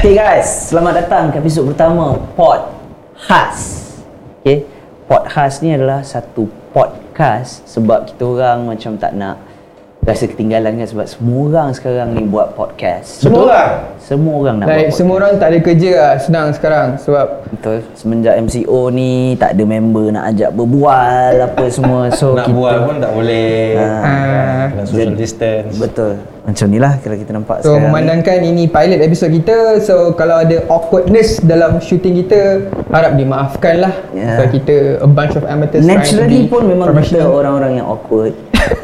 Okay guys, selamat datang ke episod pertama Pod Khas. Okay, Pod Khas ni adalah satu podcast sebab kita orang macam tak nak rasa ketinggalan kan sebab semua orang sekarang ni buat podcast. Semua orang? Semua orang nak Like buat podcast. semua orang tak ada kerja lah senang sekarang sebab Betul. Semenjak MCO ni tak ada member nak ajak berbual apa semua. So Nak kita buat pun tak boleh Ah. Kena social distance Betul. Macam ni lah kalau kita nampak So sekarang. ni. memandangkan ini pilot episode kita So kalau ada awkwardness dalam shooting kita Harap dimaafkan lah Yeah. So kita a bunch of amateurs Naturally pun memang kita orang-orang yang awkward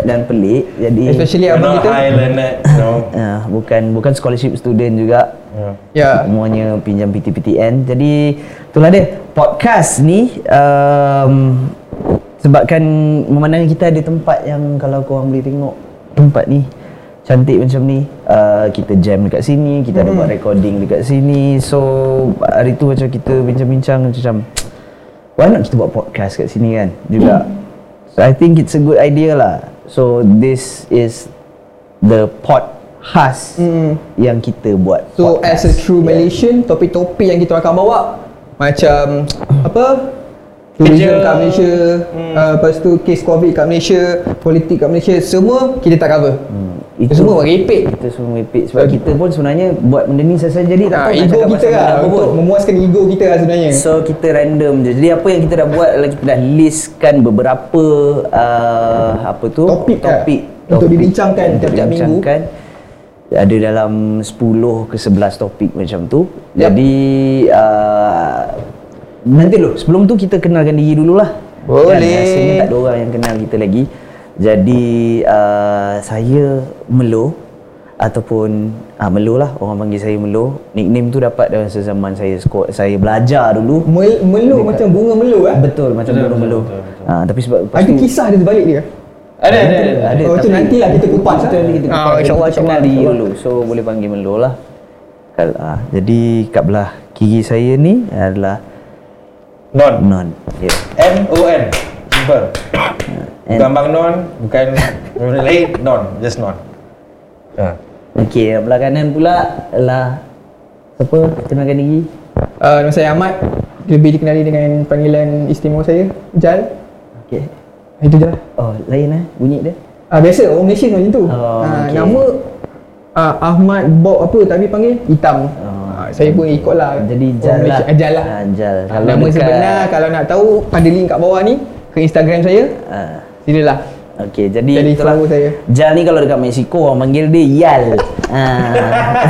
dan pelik. Jadi Especially You're abang not kita high learned no. uh, bukan bukan scholarship student juga. yeah. Ya Semuanya pinjam PTPTN. Jadi itulah dia podcast ni um, sebabkan memandangkan kita ada tempat yang kalau korang boleh tengok tempat ni cantik macam ni uh, kita jam dekat sini kita ada buat recording dekat sini. So hari tu macam kita bincang-bincang macam why not kita buat podcast kat sini kan? Juga so I think it's a good idea lah. So this is the pod khas Mm. yang kita buat So as a true Yeah. Malaysian Topik-topik yang kita akan bawa Macam Apa? Tourism Kerja. kat Malaysia uh, Lepas tu Kes COVID kat Malaysia Politik kat Malaysia Semua kita tak cover. Hmm, Itu. semua merepek Kita semua merepek Sebab kita pun sebenarnya Buat benda ni saya jadi tak Nah, tahu ego kita lah. Untuk pun memuaskan ego kita lah sebenarnya. So kita random je. Jadi apa yang kita dah buat adalah Kita dah listkan beberapa uh, Apa tu? Topik lah. Topik. Untuk dibincangkan Untuk minggu. dibincangkan. Ada dalam 10 ke 11 topik macam tu. Yap. Jadi uh, Nanti dulu Sebelum tu kita kenalkan diri dululah Boleh. Kan, Rasanya tak ada orang yang kenal kita lagi Jadi uh, Saya Melo Ataupun ah, Melo lah. Orang panggil saya Melo Nickname tu dapat dalam zaman saya sekolah, Saya belajar dulu. Mel, meluk macam bunga meluk eh? Betul macam Betul, Melo Melo betul, betul, betul. Ah, Tapi sebab Ada tu kisah dia sebalik dia Ada ada, ada. ada. Oh, tu tapi- nantilah kita kupas, Kita ah. nanti kita Ah, kupas insyaAllah, Kita kenal dulu. So boleh panggil Melo lah. Kal- ah, Jadi kat belah kiri saya ni adalah Non. Non. Ya. N-O-N Simple N. Bukan Bang Non Bukan benda lain Non Just Non ha. Okey, belah kanan pula adalah Siapa? Kenalkan diri uh, Nama saya Ahmad. Lebih dikenali dengan panggilan istimewa saya Jal. Okey Itu je lah Oh, lain eh? Bunyi dia? Uh, Biasa orang Malaysia macam tu. Oh, Ah, okey. Nama uh, Ahmad Bob apa tapi panggil hitam. Oh, Ah, Saya pun ikut lah Jadi Jal lah. Ah, Jal lah. Ah, Jal. Ah, Nama dekat- sebenar kalau nak tahu Ada link kat bawah ni Ke Instagram saya. Ah, Silalah Okey, jadi Jadi itulah. saya. Jal ni kalau dekat Mexico orang panggil dia Yal. ah.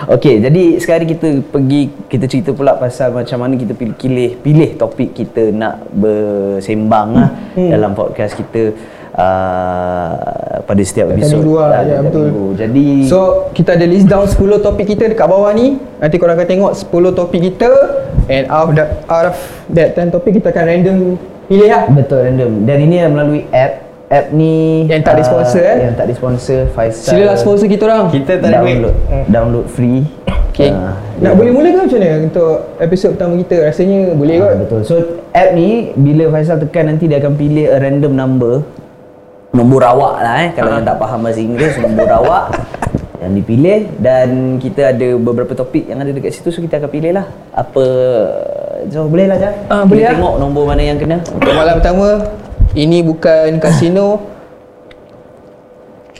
Okey, jadi sekarang kita pergi kita cerita pula pasal macam mana kita pilih pilih, pilih topik kita nak bersembang lah Hmm. dalam podcast kita uh, pada setiap episod. minggu lah, Ah, ya, betul. minggu. Jadi So kita ada list down 10 topik kita dekat bawah ni Nanti korang akan tengok 10 topik kita And out of, the, out of that 10 topik kita akan random pilih lah betul random. Dan ini melalui app. App ni Yang tak ada ah, sponsor, eh? Yang tak ada sponsor Faisal. Silalah sponsor kita orang Kita tak ada duit download download free. Okay. Ah, Nak boleh mula ke macam mana untuk episod pertama kita? Rasanya boleh kot. Ah, betul. So app ni bila Faisal tekan nanti dia akan pilih a random number. Nombor rawak lah eh kalau yang tak faham bahasa Inggeris nombor rawak yang dipilih dan kita ada beberapa topik yang ada dekat situ so kita akan pilih lah apa so boleh lah Jan Ah, boleh Kita lah. tengok nombor mana yang kena Untuk malam pertama, ini bukan kasino.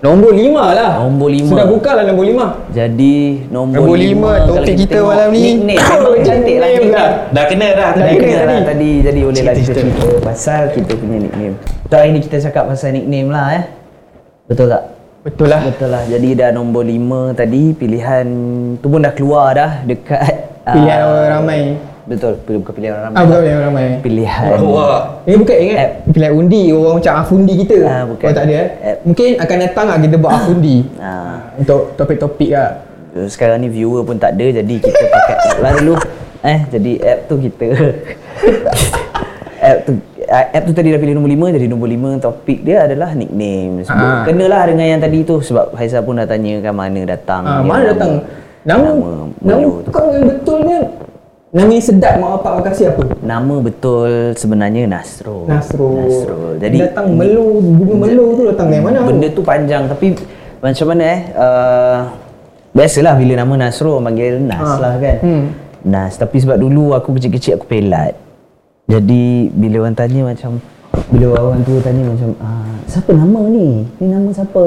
Nombor 5 lah. Nombor lima. Sudah buka lah nombor 5. jadi nombor, Nombor lima, lima, topik kita tengok malam ni. nickname memang cantik lah kita. lah. Dah kena dah Dah Dah kena kena lah tadi. tadi Jadi boleh lah kita Cerita, Pasal kita punya nickname So hari ni kita cakap pasal nickname lah eh Betul tak? Betul lah. Betul lah Jadi dah nombor 5 tadi Pilihan tu pun dah keluar dah Dekat Pilihan ah, orang ramai. Betul Bukan pilihan orang ramai Ah, bukan pilihan orang ramai. Pilihan Wah Ini bukan ingat App. pilihan undi orang macam afundi kita. Ah, bukan. Oh tak ada eh. App. Mungkin akan datang lah kita buat afundi. ah, Untuk topik-topik lah. Sekarang ni viewer pun tak ada Jadi kita pakai app lah dulu Eh jadi app tu kita App tu ah, App tu tadi dah pilih nombor 5 Jadi nombor 5 topik dia adalah nickname Sebut, Ah. Kenalah dengan yang tadi tu Sebab Faizal pun dah tanya kan mana datang Ah, mana nama- datang? Nama Nama nama kau yang betulnya nama yang sedap mak bapak kau kasih apa? Nama betul sebenarnya Nasro Nasro. Nasro Jadi datang melu bunga melu tu datang dari mana? Benda tu panjang tapi macam mana eh uh, Biasalah bila nama Nasro panggil Nas Ha. lah kan Hmm. Nas Tapi sebab dulu aku kecil-kecil aku pelat Jadi bila orang tanya macam Bila orang tua tanya macam ah, Siapa nama ni? Ni nama siapa?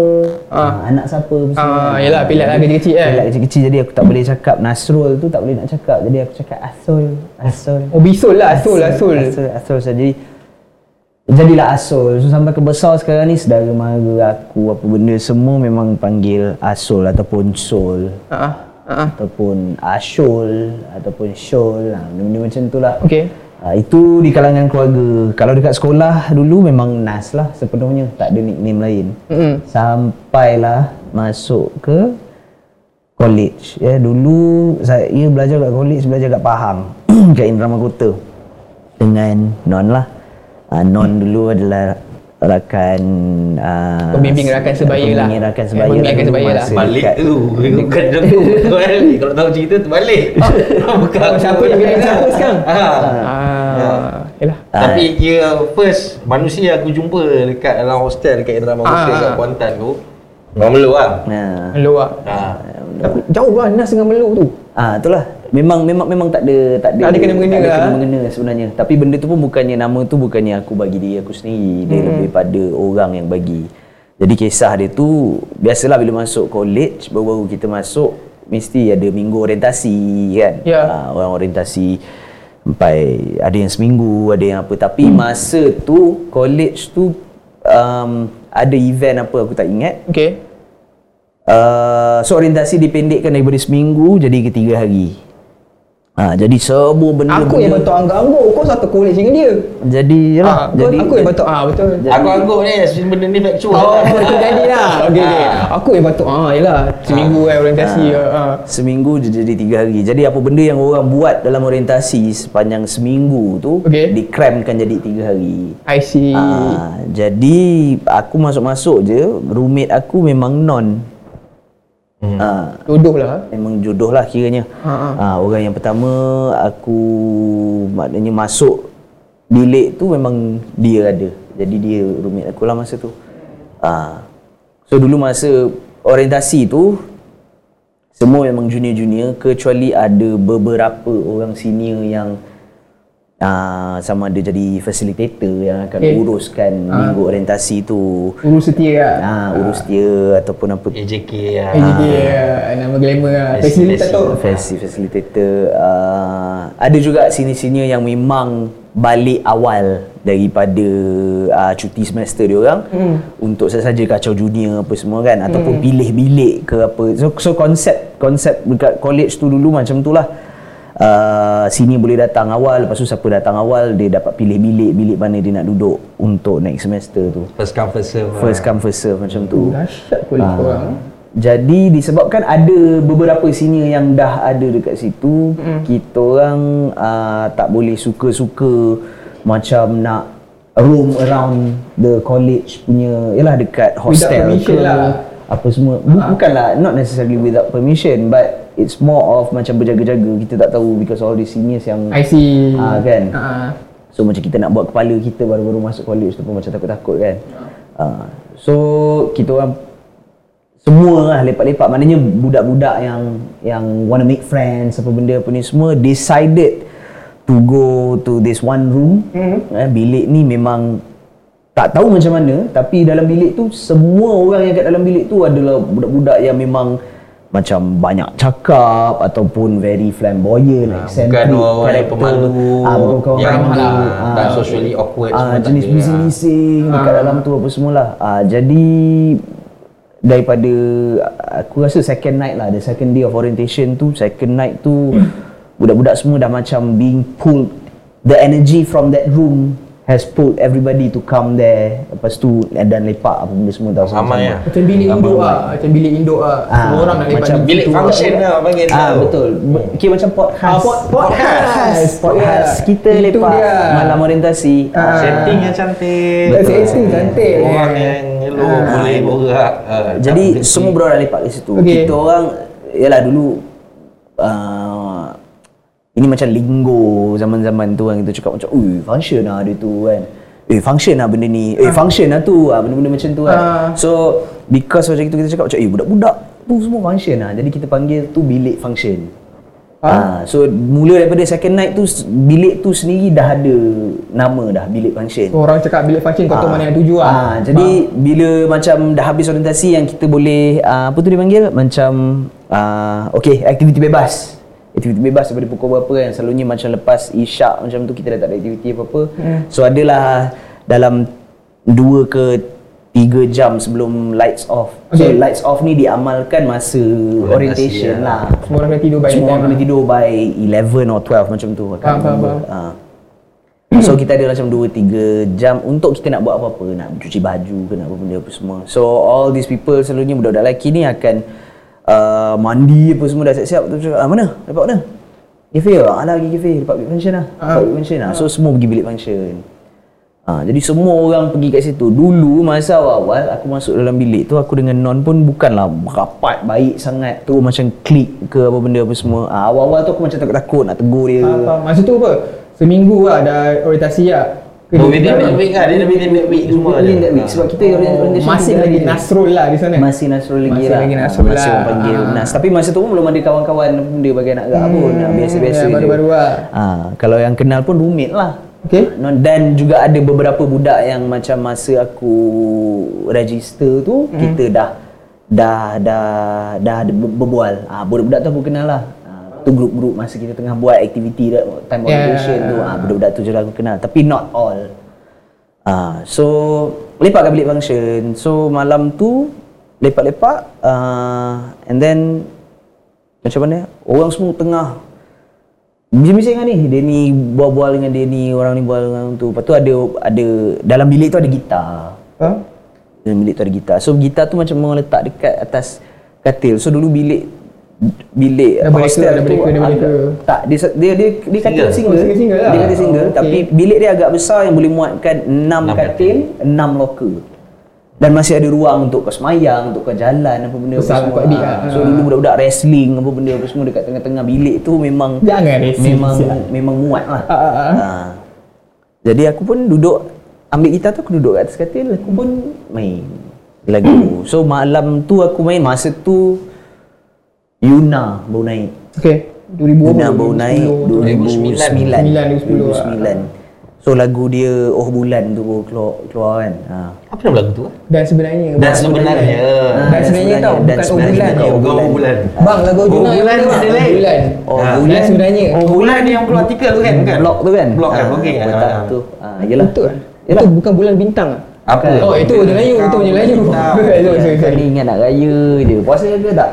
Ah, anak siapa? Ah, yelah, pelat lah kecil-kecil kan? Pelat kecil-kecil jadi aku tak boleh cakap Nasrul tu tak boleh nak cakap Jadi aku cakap Asul Asul Oh bisul lah Asul Asul Asul, Asul. So, jadi Jadilah Asul So sampai ke besar sekarang ni Saudara mara aku Apa benda semua memang panggil Asul Ataupun Sol Ah, ah, ah. Ataupun Asyul Ataupun Syul ha, Benda-benda macam tu lah Okay ha, Itu di kalangan keluarga Kalau dekat sekolah dulu memang Nas lah sepenuhnya Tak ada nickname lain Mm-mm. Sampailah masuk ke college ya dulu saya belajar kat college belajar kat Pahang kat Indrama Kota dengan Non lah uh, Non dulu adalah rakan uh, Pembimbing rakan sebaya lah. pembimbing rakan sebaya Pembimbing rakan sebaya lah. Balik tu Bukan tu Terbalik Kalau tahu cerita terbalik Bukan Oh, siapa yang bilang siapa sekarang? ha. Ah, Yelah Tapi kira first Manusia aku jumpa Dekat dalam hostel Dekat drama hostel Ah. Kat Kuantan tu Orang Melu lah Nah. Hello lah ha. Tapi jauh lah Nas dengan Melu tu Ah itulah. Memang memang memang tak ada tak ada Tak ada kena-mengena tak ada lah. kena-mengena sebenarnya. Tapi benda tu pun bukannya nama tu bukannya aku bagi diri aku sendiri. Dia hmm. lebih pada orang yang bagi. Jadi kisah dia tu biasalah bila masuk college baru-baru kita masuk mesti ada minggu orientasi kan. Ya. Ah, orang orientasi sampai ada yang seminggu, ada yang apa. Tapi masa tu college tu um, ada event apa aku tak ingat. Okay Uh, so orientasi dipendekkan daripada seminggu jadi ke tiga hari. Ha, jadi semua benda Aku yang betul anggur-anggur Kau satu college dengan dia Jadi ah, yalah, jadi Aku yang betul Ah betul Aku anggap ni Benda ni factual Oh, betul jadi lah. Okey, okey. Ah. Aku yang patut. Ah, yalah. Seminggu kan orientasi. Ah. seminggu je jadi tiga hari. Jadi apa benda yang orang buat dalam orientasi sepanjang seminggu tu Okey. dikramkan jadi tiga hari. I see. Ah, jadi aku masuk-masuk je, roommate aku memang non. Hmm. Ah, Duduk lah. memang jodoh lah kiranya. Ha, ha. Ha, orang yang pertama aku maknanya masuk bilik tu memang dia ada. Jadi dia roommate aku lah masa tu. Ha. So dulu masa orientasi tu semua memang junior-junior kecuali ada beberapa orang senior yang uh, sama ada jadi facilitator yang akan Okay. uruskan minggu orientasi tu. Urus setia lah. Ha, urus dia ataupun apa AJK lah AJK lah. Nama glamour lah. Facilitator. Faci- facilitator uh, ada juga senior-senior yang memang balik awal daripada uh, cuti semester dia orang hmm. untuk saja kacau junior apa semua kan ataupun pilih bilik ke apa so, so konsep konsep dekat college tu dulu macam tu lah uh, senior boleh datang awal lepas tu siapa datang awal dia dapat pilih bilik bilik mana dia nak duduk untuk next semester tu First come first serve first come first serve macam tu Dahsyat college Ah. korang. Jadi disebabkan ada beberapa senior yang dah ada dekat situ, mm. kita orang uh, tak boleh suka-suka macam nak roam around the college punya yalah dekat hostel permission ke lah. apa semua. Bu- Bukanlah not necessarily without permission but it's more of macam berjaga-jaga. Kita tak tahu because all the seniors yang I see. Ah, kan? Ah. So macam kita nak buat kepala kita baru-baru masuk college tu pun macam takut-takut kan. Uh, so kita orang semua lah lepak-lepak maknanya budak-budak yang yang wanna make friends apa benda apa ni semua decided to go to this one room mm-hmm. eh, bilik ni memang tak tahu macam mana tapi dalam bilik tu semua orang yang kat dalam bilik tu adalah budak-budak yang memang macam banyak cakap ataupun very flamboyant, eccentric bukan yang karakter. pemalu, ah, bukan orang yang pemalu ah, dan socially awkward ah, semua tak jenis ada, ah. bising-bising dekat dalam tu apa semualah. Ah, jadi daripada aku rasa second night lah the second day of orientation tu second night tu budak-budak semua dah macam being pulled the energy from that room has pulled everybody to come there lepas tu dan lepak apa benda semua tau Ramai lah. Macam bilik induk lah. Macam bilik induk lah. Ah, Semua orang nak lepak macam Bilik function lah panggil Ah tu. betul. Kira macam podcast. Ah, pod- podcast. Podcast. Ya. Kita Itu lepak dia. malam orientasi. Ah. Setting yang cantik Betul. Setting cantik. Orang yang elok Ah. Boleh borak ah, Jadi semua berorang lepak di situ. Okey. Kita orang yalah dulu uh, ini macam linggo zaman-zaman tu kan kita cakap macam ui function lah dia tu kan. Eh function lah benda ni. Eh function lah tu. Ah benda-benda macam tu kan. Ah. So because macam itu kita cakap macam eh budak-budak tu semua function lah. Jadi kita panggil tu bilik function. Ah. Ah, so mula daripada second night tu bilik tu sendiri dah ada nama dah bilik function. So, orang cakap bilik function kau tahu mana yang tuju lah. Ah, jadi bila macam dah habis orientasi yang kita boleh uh, apa tu dipanggil macam uh, okey aktiviti bebas. Aktiviti bebas daripada pukul berapa kan selalunya macam lepas isyak macam tu kita dah tak ada aktiviti apa-apa. Hmm. So adalah dalam 2 ke 3 jam sebelum lights off. So Okay. lights off ni diamalkan masa orientation lah. Semua orang kena tidur by Semua orang kena lah. tidur by 11 or 12 macam tu. Faham, faham. Ah. So kita ada macam 2-3 jam untuk kita nak buat apa-apa Nak cuci baju ke nak apa benda apa semua So all these people selalunya budak-budak lelaki ni akan uh, Mandi apa semua dah siap-siap tu cakap, ah, mana? Dapat mana? Cafe lah? Alah pergi cafe, dapat bilik function lah Dapat bilik function lah So semua pergi bilik function Ha, jadi semua orang pergi kat situ. Dulu masa awal-awal aku masuk dalam bilik tu aku dengan Non pun bukanlah rapat baik sangat tu macam klik ke apa benda apa semua. Ha, awal-awal tu aku macam takut-takut nak tegur dia. Faham. Masa tu apa? Seminggu lah dah orientasi lah. Oh, within that week kan? Dia within that week semua Within ada. that week. Sebab kita orientation Masih tiga lagi. Nasrul lah di sana. Masih Nasrul lagi Masih lah. lagi Ah, Nasrul Masih lah. orang panggil Ah. Nas. Tapi masa tu pun belum ada kawan-kawan benda bagi nak gerak pun. Nak biasa-biasa ya, je. baru-baru lah. Ah, kalau yang kenal pun roommate lah. Okay. Dan juga ada beberapa budak yang macam masa aku register tu Hmm. kita dah dah dah dah berbual. Ah budak-budak tu aku kenal lah. Tu grup-grup masa kita tengah buat aktiviti dah, time Yeah. orientation tu. Ah budak-budak tu je lah aku kenal tapi not all. Ah so lepak kat bilik function. So malam tu lepak-lepak ah and then macam mana? Orang semua tengah Bising-bising kan ni Dia ni bual-bual dengan dia ni Orang ni bual dengan tu Lepas tu ada ada Dalam bilik tu ada gitar Ha? Dalam bilik tu ada gitar So gitar tu macam orang letak dekat atas katil So dulu bilik Bilik bereka, hostel dah tu bereka. agak- Tak dia dia dia, dia katil Single. single, Oh, single-single lah. Dia katil single Oh, okay. Tapi bilik dia agak besar Yang boleh muatkan 6 Enam katil 6 locker dan masih ada ruang untuk kau semayang, untuk kau jalan apa benda apa Besar semua. quite big Ah, lah. So dulu budak-budak wrestling apa benda apa semua dekat tengah-tengah bilik tu memang Jangan memang siap. memang muat lah. Ah, ah, ah. Ah. Jadi aku pun duduk ambil gitar tu aku duduk kat atas katil aku pun main lagu. So malam tu aku main masa tu Yuna baru naik. Okay. 2000 Yuna baru naik 2009. 2010 2009. So lagu dia Oh Bulan tu baru keluar, keluar kan. Ha. Apa nama lagu tu? Dan sebenarnya Dan sebenarnya. Ah, Dan sebenarnya tau, dan bukan Oh Bulan. bukan Oh, Oh Bulan. Bang lagu Oh, Bulan ada mana? lain. Bulan. Oh Ah, Bulan Dan sebenarnya Oh Bulan ni yang keluar artikel tu kan? Bukan? Blog tu kan? Blog kan, Ah, kan? betul Ah. tu. Ah, yalah. Betul kan? Yalah. Itu bukan bulan bintang ah? Apa? Oh itu Melayu, itu Melayu. Sorry. Kali ingat nak raya je. Puasa ke tak?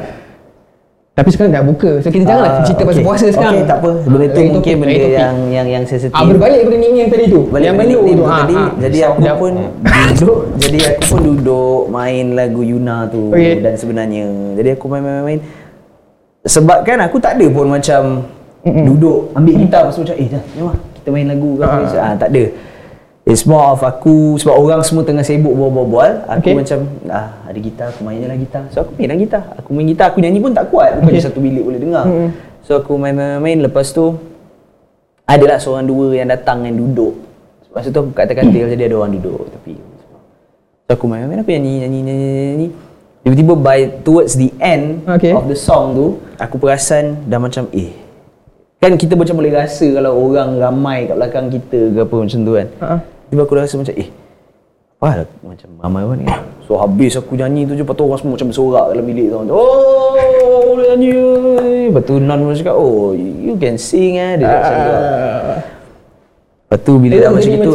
Tapi sekarang dah buka. So kita janganlah Ah, cerita pasal okey. puasa sekarang. Okey, tak apa. Sebelum itu Lain mungkin topik, benda topik. yang yang yang sensitif. Ah berbalik pada Ning yang tadi tu. Balik yang balik tu. Ah, tadi ah. jadi aku Dah- pun duduk jadi aku pun duduk main lagu Yuna tu Okey. dan sebenarnya jadi aku main main main sebab kan aku tak ada pun macam duduk ambil gitar tu macam eh dah jom lah kita main lagu ke apa Ah. ah tak ada It's more of aku sebab orang semua tengah sibuk bual-bual aku Okey. macam ah ada gitar aku main lah gitar so aku main lah gitar aku main gitar aku nyanyi pun tak kuat bukan okay. satu bilik boleh dengar Mm-mm. so aku main main lepas tu adalah seorang dua yang datang yang duduk Masa tu aku kat atas katil jadi ada orang duduk tepi. So aku main main aku nyanyi nyanyi nyanyi nyanyi. Tiba-tiba by towards the end Okay. of the song tu aku perasan dah macam eh kan kita macam boleh rasa kalau orang ramai kat belakang kita ke apa macam tu kan. Ha. Tiba aku rasa macam eh apa macam ramai orang ni. So habis aku nyanyi tu je lepas tu orang semua macam bersorak dalam bilik tu. Oh, boleh nyanyi. Lepas tu Non pun cakap, oh you can sing eh. Dia cakap macam tu. Ah. Lepas tu bila dah macam itu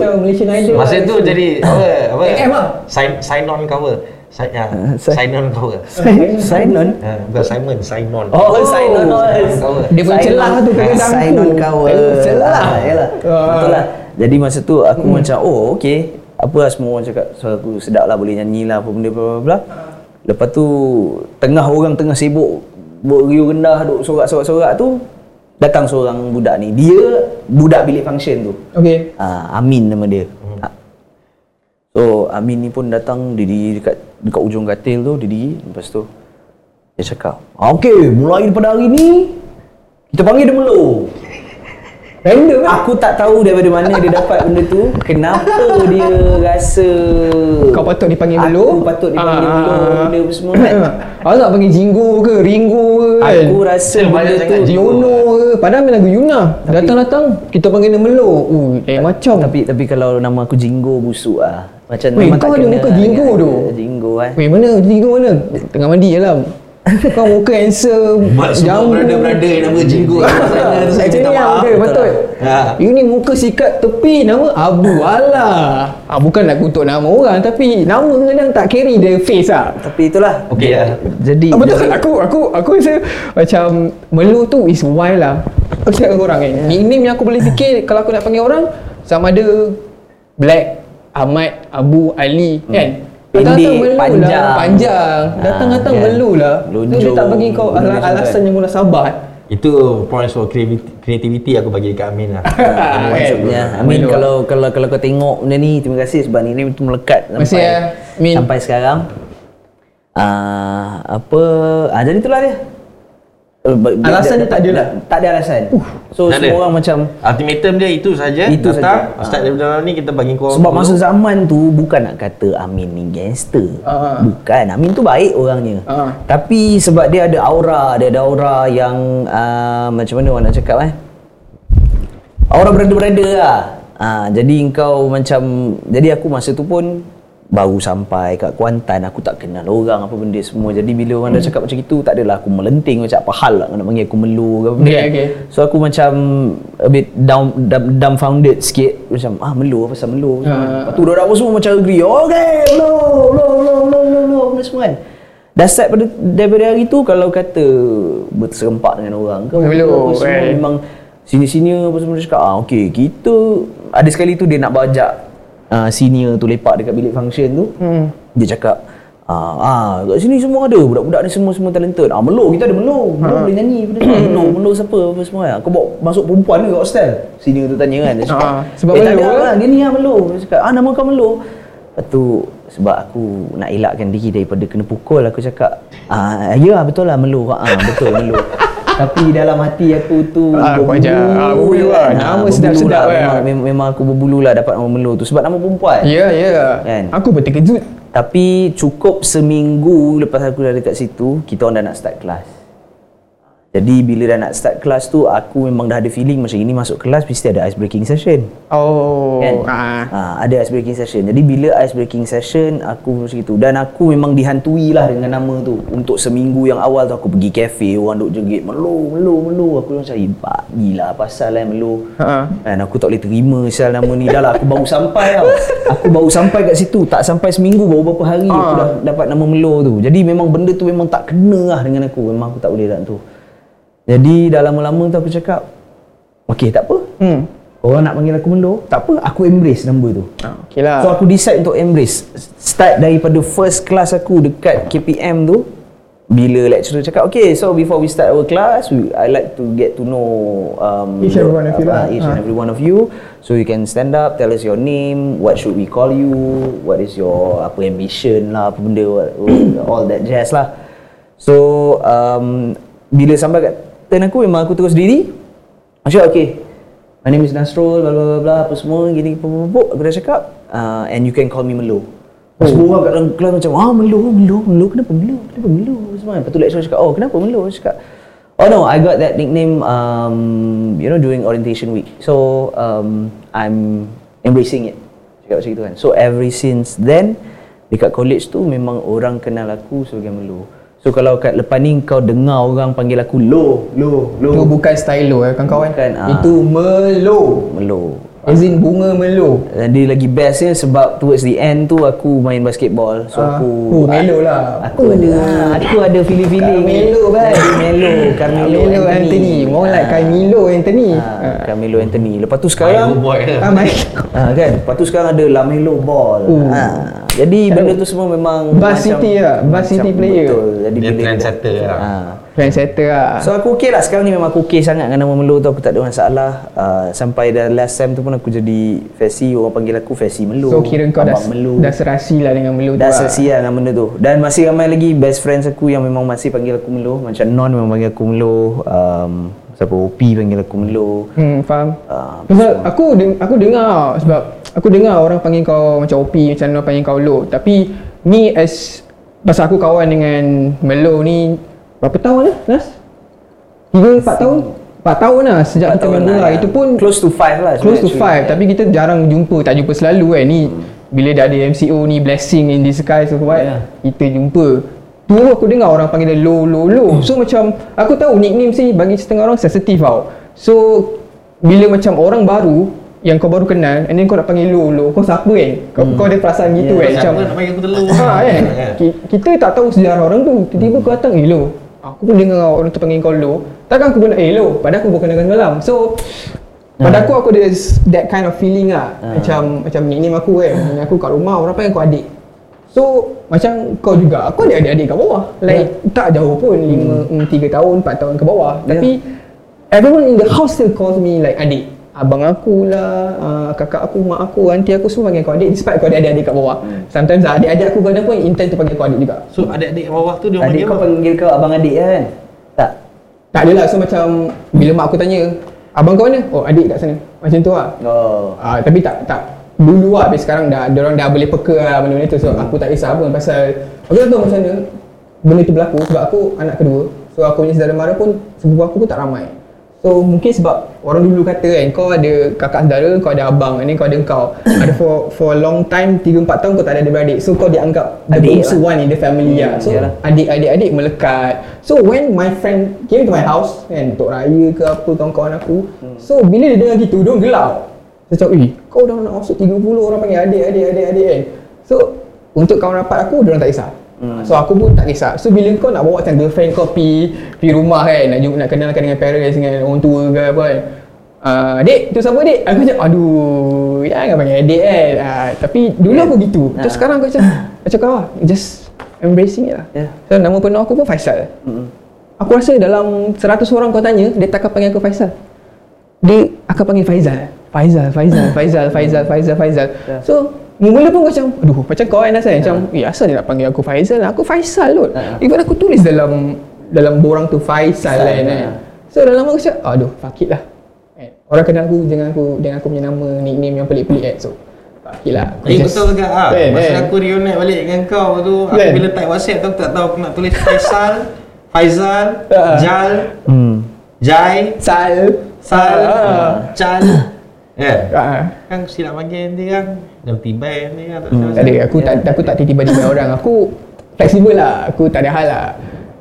Idol. Masa tu jadi apa? Apa? AM lah. Sign sign on cover. Sign, ya, sign- sign on cover. sign on. Ha, bukan Simon, sign on. Oh, sign on. Oh, sign on cover. Dia pun Sign celah on- tu kena dangku. Sign on cover. Eh, celah. Ah, yalah. Ah. Betul lah. Jadi masa tu aku macam oh okey. Apa lah semua orang cakap suara aku sedap lah boleh nyanyi lah apa benda bla bla bla. Lepas tu tengah orang tengah sibuk beriuh rendah duk sorak-sorak-sorak tu datang seorang budak ni. Dia budak bilik function tu. Okay. Ah, Amin nama dia. Ah. So Amin ni pun datang diri dekat dekat ujung katil tu diri lepas tu dia cakap, ah, "Okey, mulai daripada hari ni kita panggil dia Melo." Random kan? Aku tak tahu daripada mana dia dapat benda tu. Kenapa dia rasa Kau patut dipanggil Aku melo patut dipanggil Ah, melo ah. Benda apa semua kan? Awak nak panggil Jinggo ke Ringo ke kan? Aku rasa Banyak benda tu. Yono ke Padahal main lagu Yuna. Datang-datang Kita panggil dia Melo uh, Eh macam. Tapi tapi kalau nama aku Jinggo busuk ah. Macam Weh, kau tak ada kena muka lah Jinggo dengan tu. Jinggo eh. Weh mana? Jinggo mana? Tengah mandi je lah Kau muka handsome Mak semua yang nama tu saya Actually yang ada betul Ha. You ni muka sikat tepi Nama Abu Alah ah, Bukan nak kutuk nama orang Tapi nama kadang tak carry the face lah Tapi itulah Okey lah. Jadi Ah, betul aku aku aku rasa macam Melu tu is wild lah. Aku cakap korang kan. Nickname yang aku boleh fikir kalau aku nak panggil orang sama ada Black, Ahmad, Abu, Ali kan. Datang-datang Pendek, panjang. lah, panjang. Ah, Datang-datang kan. Melu lah. Tu dia Lonjong, tak bagi kau tu alasan yang munasabah. Itu points for creativity, aku bagi dekat Amin lah. Ah, Maksudnya kan. Amin Melu kalau kalau kalau kau tengok benda ni terima kasih sebab ni ni tu melekat sampai ya, Min. sampai sekarang. Ah apa ah jadi itulah dia. Eh, Alasan dia tak ada lah. Tak ada alasan. So Tak ada. semua orang macam Ultimatum dia itu saja. Itu Datang, saja. Start dari dalam ni kita bagi kau. sebab masa zaman tu bukan nak kata Amin ni gangster. Ah. Bukan. Amin tu baik orangnya. Ah. Tapi sebab dia ada aura, dia ada aura yang uh, macam mana orang nak cakap eh? Aura brother-brother lah. Ha, jadi engkau macam jadi aku masa tu pun baru sampai kat Kuantan aku tak kenal orang apa benda semua jadi bila orang dah cakap macam itu tak adalah aku melenting macam apa hal lah nak panggil aku melu ke apa benda Okay, okay. so aku macam a bit down, down dumbfounded sikit macam ah melu apa pasal melu Ah. lepas tu dah semua macam agree okay melu melu melu melu melu benda semua kan dah start pada daripada hari tu kalau kata berserempak dengan orang ke Melu, semua eh. memang senior-senior apa semua dia cakap ah okey kita ada sekali tu dia nak bajak uh, senior tu lepak dekat bilik function tu Hmm. dia cakap ah, ah kat sini semua ada budak-budak ni semua semua talented. Ah melo kita ada melo melo boleh nyanyi benda melo melo siapa apa semua kan kau bawa masuk perempuan ke kat hostel? Senior tu tanya kan dia cakap Ah, sebab eh, tak lah dia ni lah melo dia cakap ah nama kau melo Lepas tu sebab aku nak elakkan diri daripada kena pukul aku cakap ah ya betul lah melo ah betul melo tapi dalam hati aku tu Ah, berbulu ah, berbulu lah. kan. Nama sedap-sedap lah. kan. memang, memang, aku berbulu lah dapat nama melo tu sebab nama perempuan Ya, ya. Kan? Aku pun terkejut. tapi cukup seminggu lepas aku dah dekat situ, kita orang dah nak start kelas. Jadi bila dah nak start kelas tu, aku memang dah ada feeling macam ini masuk kelas mesti ada ice breaking session. Oh. Kan? Ah. Ha, ada ice breaking session. Jadi bila ice breaking session, aku macam itu. Dan aku memang dihantui lah dengan nama tu. Untuk seminggu yang awal tu aku pergi kafe, orang duk jegit, melu, melu, melu. Aku macam, eh, pak, gila pasal lah melu. Ha. Dan aku tak boleh terima sial nama ni. Dah lah aku baru sampai tau. Aku baru sampai kat situ. Tak sampai seminggu, baru beberapa hari aku Ah. dah dapat nama Melo tu. Jadi memang benda tu memang tak kena lah dengan aku. Memang aku tak boleh dah tu. Jadi dah lama-lama tu aku cakap, okay tak apa. Hmm. Orang nak panggil aku Melo, tak apa. Aku embrace nama tu. Ah, okay lah. So aku decide untuk embrace. Start daripada first class aku dekat KPM tu. Bila lecturer cakap, okay so before we start our class, we, I like to get to know um, Each and every one of you uh, lah. each Ah. and every one of you. So you can stand up, tell us your name, what should we call you, what is your apa ambition lah, apa benda, what, all that jazz lah. So um, bila sampai kat turn aku memang aku terus diri. Cakap, okay, my name is Nasrul, bla bla bla apa semua, gini, pupuk. Aku dah cakap, uh, and you can call me Melo. Oh. Semua orang kat dalam kelas macam, ah Melo, Melo, Melo, kenapa Melo, kenapa Melo, semua. Lepas tu lecturer cakap, oh kenapa Melo? Aku cakap, oh no, I got that nickname, um, you know, during orientation week. So, um, I'm embracing it. Cakap macam itu kan. So, ever since then, dekat college tu memang orang kenal aku sebagai Melo. So, kalau kat lepas ni kau dengar orang panggil aku Lo, Lo, Lo. Itu bukan style lo eh kawan-kawan. Bukan, ah. Itu melo. Melo. As in bunga melo. Dan dia lagi bestnya sebab towards the end tu aku main basketball. So Ah. aku Oh, melo lah. Aku ada ah, aku ada feeling-feeling. Carmelo, kan? Jadi Melo, Carmelo, Carmelo Anthony. More like Carmelo Anthony. Ah, Carmelo Anthony. Lepas tu sekarang Ah, my. ah, kan. Lepas tu sekarang ada Lamelo Ball. Oh. Ah, jadi benda tu semua memang Bus City lah, Bus City player. Betul. Jadi Dia trendsetter lah. Trendsetter lah. So aku okey lah. Sekarang ni memang aku okey sangat dengan nama Melo tu aku tak ada masalah. Uh, sampai dah last time tu pun aku jadi Fesi. Orang panggil aku Fesi Melo. So kira kau dah, Melo. dah serasi lah dengan Melo tu dah lah. sesia dengan benda tu. Dan masih ramai lagi best friends aku yang memang masih panggil aku Melo. Macam Non memang panggil aku Melo. Um, Siapa? OP panggil aku Melo. Hmm, faham. Ah, Sebab aku deng- aku dengar sebab aku dengar orang panggil kau macam OP macam orang panggil kau low. Tapi ni as pasal aku kawan dengan Melo ni berapa tahun dah? Nas? 3 4 tahun? 4 tahun lah sejak Empat kita tahun main bola. lah, ya. Itu pun Close to five lah close to sebenarnya, 5 tapi kita jarang jumpa, tak jumpa selalu kan. Ni bila dah ada MCO ni blessing in disguise so what Ya. kita jumpa. Tu aku dengar orang panggil dia low low low. So macam aku tahu nickname sini bagi setengah orang sensitif tau. So bila macam orang baru yang kau baru kenal and then kau nak panggil low low kau siapa kan? Kau, kau ada perasaan gitu Ya, kan? Macam nak panggil aku telur? Ha kan? Ki- Kita tak tahu sejarah orang tu. Tiba-tiba kau datang, eh lo. Aku pun dengar orang tu panggil kau lo. Takkan aku pun nak, eh lo. Padahal aku bukan dengan malam. So, pada aku aku ada that kind of feeling lah. Macam macam nickname aku kan. Aku kat rumah orang panggil kau adik. So, macam kau juga. Aku ada adik-adik kat bawah. Like, tak jauh pun. 5, 3 tahun, 4 tahun ke bawah. Tapi, everyone in the house still calls me like adik. Abang aku lah, uh, kakak aku, mak aku, aunty aku semua panggil kau adik despite kau ada adik-adik kat bawah. Sometimes lah, adik-adik aku kadang pun intend to panggil kau adik juga. So adik-adik bawah tu dia Adik panggil kau apa? panggil kau abang adik kan? Tak? Tak adalah, so macam bila mak aku tanya, abang kau mana? Oh adik kat sana. Macam tu lah. Oh Uh, tapi tak tak dulu lah, tapi sekarang dah orang dah boleh peka lah benda-benda tu. So aku tak kisah pun pasal aku tak tahu macam mana benda tu berlaku sebab aku anak kedua. So aku punya saudara mara pun sepupu aku pun tak ramai. So mungkin sebab orang dulu kata kan kau ada kakak saudara, kau ada abang, then kau ada kau. ada for for a long time 3 4 tahun kau tak ada adik-beradik. So kau dianggap the Adik bongsu lah. one in the family lah. So yalah. adik-adik-adik melekat. So when my friend came to my house kan untuk raya ke apa kawan-kawan aku. So bila dia dengar gitu, dia orang gelak. Saya cakap, eh kau dah nak masuk 30 orang panggil adik, adik, adik, adik kan. So untuk kawan rapat aku, dia orang tak kisah. Hmm. So aku pun tak kisah. So bila kau nak bawa macam girlfriend kau pi pi rumah kan, nak jumpa nak kenalkan dengan parents dengan orang tua ke apa kan. Uh, dek, tu siapa dek? Aku cakap, aduh, jangan panggil adik kan. Uh, tapi dulu aku gitu. Terus Ah. sekarang aku macam, macam kau lah, just embracing it lah. Ya. So nama penuh aku pun Faisal. Mm-mm. Aku rasa dalam 100 orang kau tanya, dia takkan panggil aku Faisal. Dia akan panggil Faizal. Faizal, Faizal, Faizal, Faizal, Faizal, Faizal. Ya. So, mula pun macam, aduh, macam kau kan Hasan, macam, eh asal dia nak panggil aku Faizal? Aku Faisal kot. Ya. Even aku tulis dalam dalam borang tu Faisal Faisal, kan. ya. kan. So, dalam aku cakap, aduh, fuck it lah. Kan? Orang kenal aku dengan aku dengan aku punya nama, nickname yang pelik-pelik kan. So, fuck it lah. Aku Eh just- betul juga ah. Kan, Masa kan? aku reunite balik dengan kau tu, aku Kan? bila type WhatsApp tu aku tak tahu aku nak tulis Faisal, Faizal, Ah. Jal, Hmm Jai, Sal. Sal, Ah. Chal. Ya. Ah. Kan silap panggil nanti kan. Jam tiba nanti kan. Hmm. Tak ada, aku tak aku tak tiba-tiba orang. Aku fleksibel lah. Aku tak ada hal lah.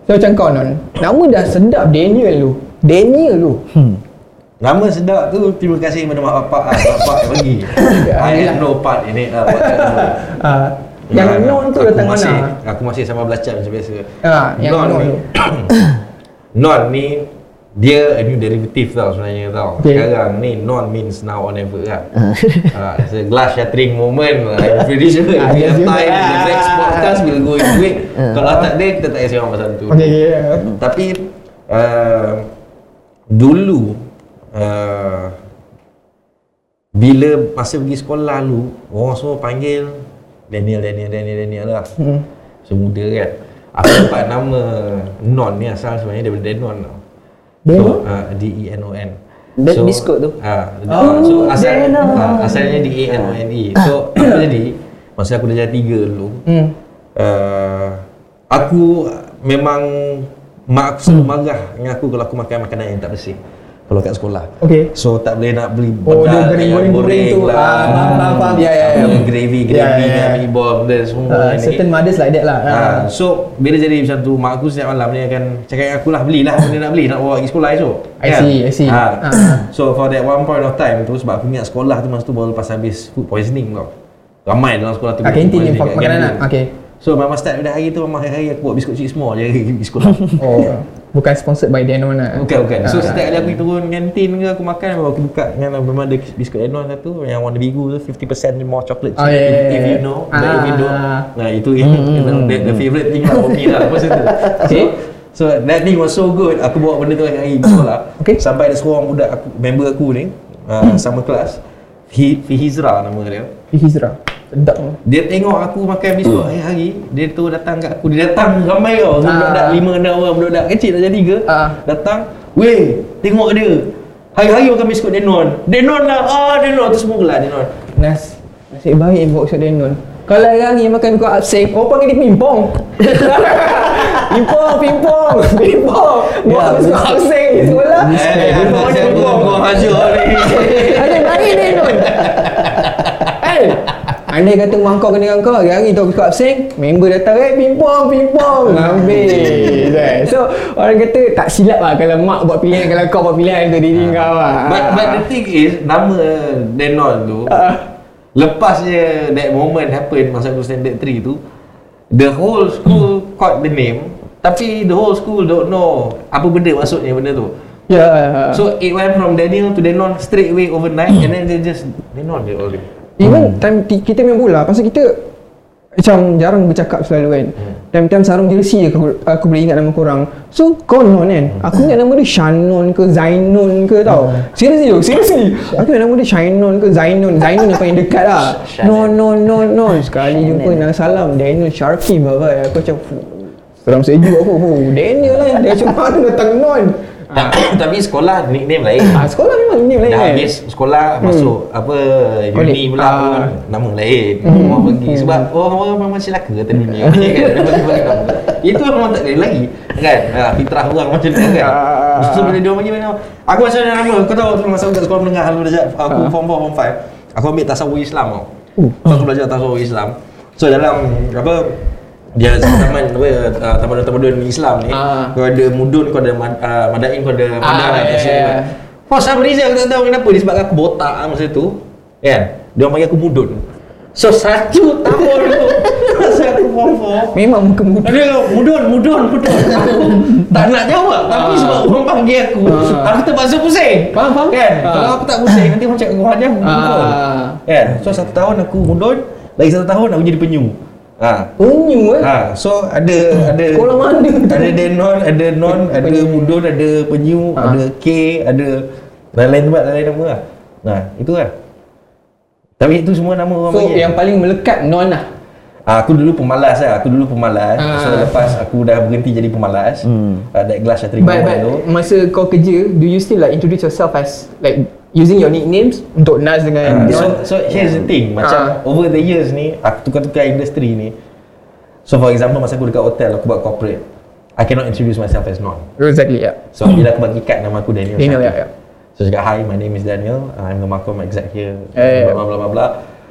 So macam kau non, nama dah sedap Daniel lu. Daniel lu. Hmm Nama sedap tu terima kasih kepada mak bapak ah, bapak yang bagi. I have no part in it lah. Ah, yang Ya, non tu datang masih, mana? Aku masih sama belacan macam biasa. Ah, yang non ni, tu. non ni dia a new derivative tau sebenarnya tau. Okay. Sekarang ni non means now or never kan. uh, it's a glass shattering moment. I'm pretty sure Ah, we have you- time in the ah. next podcast we'll go into it. Kalau tak ada kita tak payah sembang pasal tu. Okay, okay. Tapi uh, dulu uh, bila masa pergi sekolah dulu orang semua panggil Daniel Daniel Daniel Daniel lah. Hmm. Semuda kan. Aku dapat nama Non ni asal sebenarnya daripada Denon tau. Denon? So, uh, D E N O N. Dan biskut tu? Ah, Oh, so asal Denon. ah, asalnya D E N O N E. So apa jadi? Masa aku darjah 3 dulu, Hmm. uh, aku memang mak aku selalu marah dengan aku kalau aku makan makanan yang tak bersih kalau kat sekolah. Okay. So tak boleh nak beli Oh, dia bedak goreng- yang goreng-goreng tu. lah. Ah, faham, faham, faham. Ya, ya, ya. Gravy, gravy ya, dengan ya. meat ball dan semua Uh, ni. certain mothers like that lah. Ha, Ah. so bila jadi macam tu mak aku setiap malam dia akan cakap dengan aku lah belilah benda nak beli nak bawa pergi sekolah esok. I see, I see. Ha. Ah. So for that one point of time tu sebab aku ingat sekolah tu masa tu baru lepas habis food poisoning tau. Ramai dalam sekolah tu. Kena kantin ni makanan lah. Okay. So mama start pada hari tu mama hari-hari aku buat biskut cik semua je pergi sekolah. Oh, bukan sponsored by Denon lah. Bukan bukan. So Ah. setiap kali aku turun kantin ke aku makan aku buka dengan memang ada biskut Enon satu yang warna biru tu 50% more chocolate Oh, yeah, if, yeah, if you yeah. know but if you don't Ah. nah itu yang the, the favourite thing lah for me lah masa tu. Okay. So, so that thing was so good aku bawa benda tu hari pergi sekolah Okay. sampai ada seorang budak aku, member aku ni uh, sama kelas Fi- Fihizra nama dia Hizra. Sedap tu. dia tengok aku makan biskut hari-hari Dia tu datang kat aku Dia datang ramai tau Ah. Budak-budak lima enam orang Budak-budak kecil dah jadi tiga Ah. Datang Weh, tengok dia. Hari-hari makan biskut Denon. Denon lah. Ah, Denon. Tu semua gelak Denon. Nas Nasib baik bawa usah Denon Kalau hari makan kau absek Orang panggil dia pimpong Pimpong, pimpong, pimpong Bawa Ya, biskut absek di sekolah Eh, Pimpong, saya pimpong buang hajar ni. Ada baik Denon Eh Andai kata mak kau kena dengan kau Hari-hari tahu biskut absek Member datang Eh pimpong, pimpong Habis eh. So orang kata Tak silap lah Kalau mak buat pilihan Kalau kau buat pilihan Untuk diri kau lah But, but the thing is, nama Denon tu, lepas je that moment happen masa aku standard 3 tu, the whole school caught the name, tapi the whole school don't know apa benda maksudnya benda tu. Ya So it went from Daniel to Denon straight away overnight and then they just Denon je all day. Even time ti- kita main bola Pasal kita Macam jarang bercakap selalu kan. Time-time sarung jersey je aku, aku boleh ingat nama korang. So kau non kan Aku ingat nama dia Shannon ke Zainon ke tau. Seriously yo, seriously. Aku ingat nama dia Shainon ke Zainon Zainon yang paling dekat lah. Non, non, non, non Sekali jumpa nak salam Daniel Sharky apa Aku macam "Fuh, Seram sejuk aku. Daniel lah. Dia macam mana datang non Ta- Tapi sekolah nickname lain. ah, Sekolah memang ni lain Dah kan habis sekolah masuk apa uni pula Ah. pun nama lain. Orang pergi sebab orang orang memang celaka kata dunia ni kan. Bagi-bagi nama. Itu memang tak boleh lagi. Kan? Ha, fitrah orang macam tu kan. Ah. So bila dia bagi nama aku macam mana nama kau tahu masa aku kat sekolah menengah dulu dah aku Ah. form 4 form 5. Aku ambil tasawuf Islam tau. Uh. So aku belajar tasawuf Islam. So dalam apa dia taman apa uh, tamadun-tamadun Islam ni Ah. kau ada mudun kau ada mad, uh, madain kau ada Ah, madah ya, ya, ya. For some reason aku tak tahu kenapa Disebabkan aku botak lah masa tu Kan Dia orang panggil aku mudun So satu tahun tu Masa aku form 4 Memang muka muda Dia mudun, mudun, mudun Aku tak nak jawab Tapi Ah. sebab orang panggil aku Ah. Aku terpaksa pusing Faham, faham. Kan Ah. Kalau aku tak pusing Nanti orang kau ajar aku mudun Ah. Kan So satu tahun aku mudun Lagi satu tahun aku jadi penyu Ha. Unyu eh Ha, so ada ada Sekolah mana tu? Ada denon, ada non, ada mudun, ada penyu, Ha. ada K, ada lain-lain tempat lain nama lah. Nah, itu lah. Tapi itu semua nama orang So panggil. yang paling melekat non lah Ah, aku dulu pemalas lah. Aku dulu pemalas. Ah. So lepas aku dah berhenti jadi pemalas, hmm. uh, that glass yang terima But, but tu. masa kau kerja Do you still like introduce yourself as Like using your nicknames Untuk Nas dengan Ah, non so, so here's the thing Macam Ah. over the years ni Aku tukar-tukar industri ni So for example Masa aku dekat hotel Aku buat corporate I cannot introduce myself as non Exactly yeah So bila aku bagi kad nama aku Daniel Daniel, Syakir. ya, ya. So cakap hi my name is Daniel I'm the Marcom exec here Eh, blah, blah blah blah blah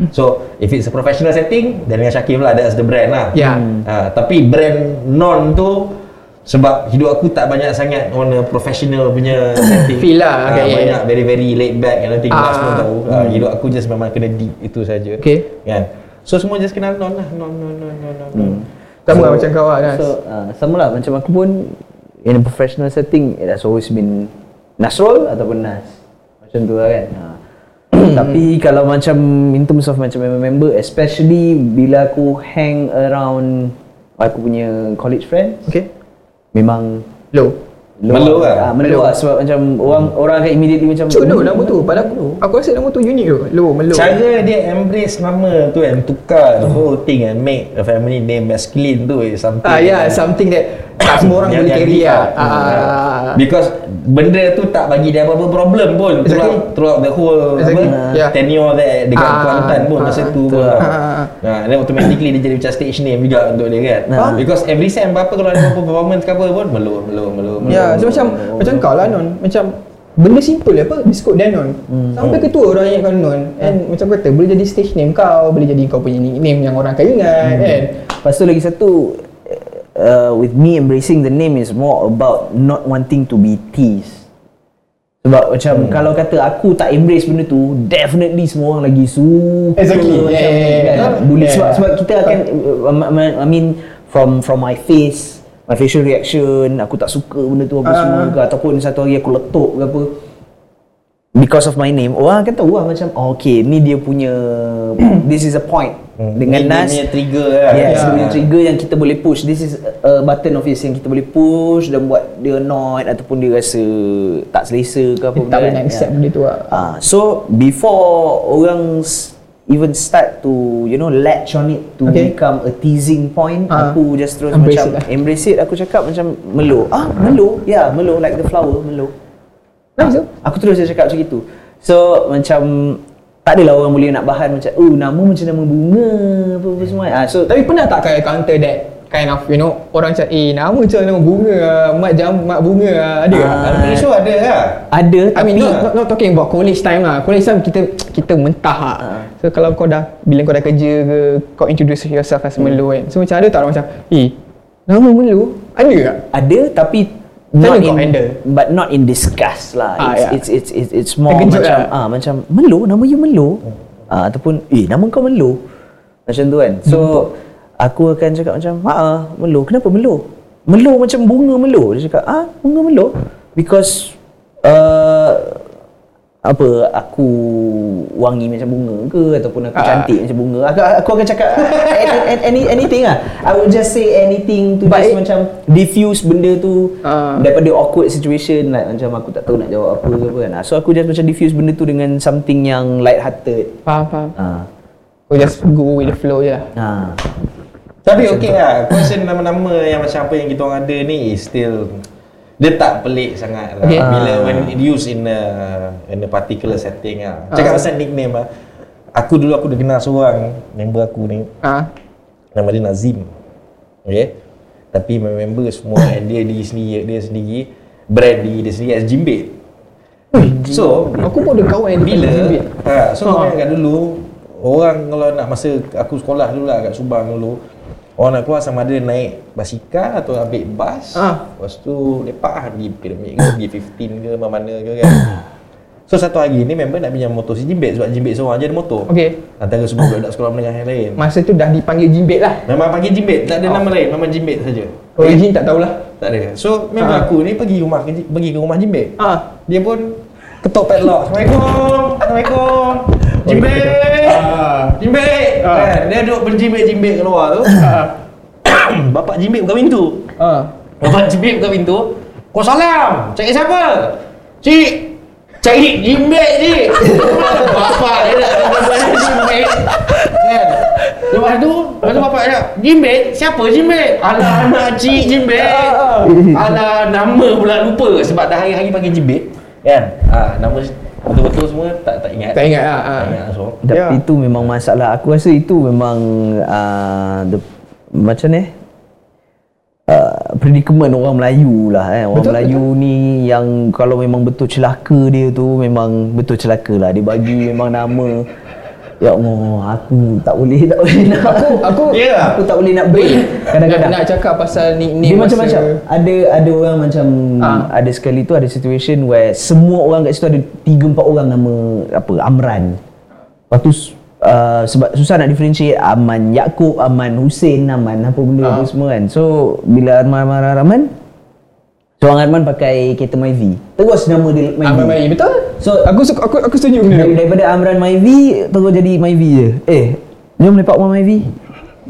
So if it's a professional setting Daniel Syakir lah That's the brand lah Ya. Ah, Tapi brand non tu sebab hidup aku tak banyak sangat on a professional punya setting Feel lah, Ah, okay, Banyak yeah. very very laid back and everything Ah. semua tahu Ah, Hidup aku just memang kena deep itu saja Okay. Kan So semua just kenal non lah Non non non non non hmm. Sama lah macam kau lah Nas So, uh, sama lah macam aku pun in a professional setting, it has always been Nasrul ataupun Nas. Macam tu lah kan. Ha. Tapi kalau macam in terms of macam member-member, especially bila aku hang around aku punya college friend, Okay memang Low. Melo lah. Ah, melo lah sebab macam orang orang akan immediately macam Cuk Low nama tu Pada aku. Aku rasa nama tu unik tu Low Melo Cara dia embrace nama tu and tukar the whole thing and make a family name masculine tu is something Ah yeah something that Tak semua orang yang- boleh yang carry dia- lah ah, Ah. Because benda tu tak bagi dia apa-apa problem pun Exactly. throughout, throughout the whole Exactly. apa, Yeah. tenure that dekat Ah, Kuantan pun ah, masa tu pun lah. Ah. Nah, then automatically dia jadi macam stage name juga untuk dia kan Ah. Because every sem apa-apa kalau ada apa performance ke apa pun melo melo melo Ya, so macam macam kau lah Non Macam Benda simple apa Biskut Danon Sampai ketua orang ingat kau Non And macam kata Boleh jadi stage name kau Boleh jadi kau punya nickname Yang orang akan ingat kan Lepas tu lagi satu uh, With me embracing the name is more about Not wanting to be teased Sebab macam Hmm. kalau kata aku tak embrace benda tu Definitely semua orang lagi suka Exactly. macam, Yeah, yeah, yeah. kan, bully Yeah. sebab, sebab kita akan uh, I mean From from my face My facial reaction Aku tak suka benda tu apa Ah. semua ke Ataupun satu hari aku letup ke apa Because of my name Orang akan tahu lah macam oh, Okay ni dia punya This is a point Dengan Ni- Nas ni punya trigger lah Yes, Ya. dia punya trigger yang kita boleh push. This is a button of his yang kita boleh push dan buat dia annoyed ataupun dia rasa tak selesa ke apa Dia tak boleh nak accept benda tu lah Ah, so before orang even start to you know latch on it to Okay. become a teasing point Ah. aku just terus Embrace macam it lah. embrace it aku cakap macam melo ah melo ya yeah, melo like the flower melo Nice tu. Aku terus cakap macam itu. So macam tak adalah orang boleh nak bahan macam oh nama macam nama bunga apa-apa semua. Ah so Tapi pernah tak kau counter that kind of you know orang macam eh nama macam nama bunga ah, mat jam mat bunga ah." ada? Ah. I'm pretty sure ada lah. ada I mean tapi not, not, not talking about college time lah College time kita kita mentah lah Ah. So kalau kau dah Bila kau dah kerja ke Kau introduce yourself as Melo kan So macam ada tak orang macam Eh Nama Melo Ada tak? ada tapi not in handle? but not in disgust lah. Ah, it's, ya. it's it's it's it's more Terkejut macam lah. ah macam Melo nama you Melo. Ah ataupun eh nama kau Melo. Macam tu kan. So aku akan cakap macam ha Melo kenapa Melo? Melo macam bunga Melo. Dia cakap ah bunga Melo because uh, apa aku wangi macam bunga ke ataupun aku Ah. cantik macam bunga aku, aku akan cakap any, any, anything lah I would just say anything to But just it- macam diffuse benda tu Ah. daripada awkward situation like macam aku tak tahu nak jawab apa ke apa kan Ah, so aku just macam diffuse benda tu dengan something yang light hearted Faham faham ha. Kau just go with the flow je lah ha. Tapi okey lah. Question nama-nama yang macam apa yang kita orang ada ni is still dia tak pelik sangat lah. Okay. Bila Ah. when it used in a in a particular setting lah. Cakap Ah. pasal nickname lah. Aku dulu aku dah kenal seorang member aku ni Ah, nama dia Nazim. Okay. Tapi member semua dia diri sendiri dia sendiri brand diri dia sendiri as Jimbit. So Aku pun ada kawan yang bila ha, so Ha. kau bayangkan dulu orang kalau nak masa aku sekolah dulu lah kat Subang dulu orang nak keluar sama ada naik basikal atau ambil bas Ah. lepas tu lepak lah pergi pyramid ke pergi 15 ke mana-mana ke kan so satu hari ni member nak pinjam motor si Jimbit sebab Jimbit seorang je ada motor Okay antara semua budak sekolah menengah yang lain Masa tu dah dipanggil Jimbit lah memang panggil Jimbit tak ada nama lain memang Jimbit saja Origin tak tahulah tak ada so member Ah. aku ni pergi rumah pergi ke rumah Jimbit Ah, dia pun ketuk padlock. Assalamualaikum. Assalamualaikum. Jimbit. Ah. Jimbit. Ah. Kan, dia duduk berjimbit-jimbit keluar tu. Bapak Jimbit buka pintu. ah. Bapak Jimbit buka pintu. Kau salam. Cari siapa? Cik. Cari Jimbit, cik. Bapak dia nak kena Jimbit. Kan? Lepas tu, lepas tu bapak dia, Jimbit? Siapa Jimbit? Alah, anak cik Jimbit. Alah, nama pula lupa sebab dah hari-hari panggil Jimbit. Kan? Ha, nama betul-betul semua tak tak ingat. Tak ingat lah, ah. Tak ingat so. tapi Ya. itu memang masalah aku rasa itu memang uh, the, macam ni uh, predicament orang Melayu lah eh. Orang betul, Melayu betul. ni yang kalau memang betul celaka dia tu memang betul celaka lah. Dia bagi memang nama Ya Allah, aku tak boleh tak boleh nak Aku aku Ya. aku tak boleh nak break kadang-kadang. nak cakap pasal Dia nickname macam-macam. Ada ada orang macam Ah. ada sekali tu ada situation where semua orang kat situ ada 3 4 orang nama apa Amran. Lepas tu uh, sebab susah nak differentiate Aman Yaakob, Aman Hussein, Aman apa benda tu semua kan. So bila Arman Arman Arman Seorang Arman pakai kereta Myvi. Terus nama dia Myvi. Abang Mari betul? So- aku suka aku aku setuju benda Dari, tu. daripada Amran Myvi terus jadi Myvi je. Eh, jom lepak rumah Myvi.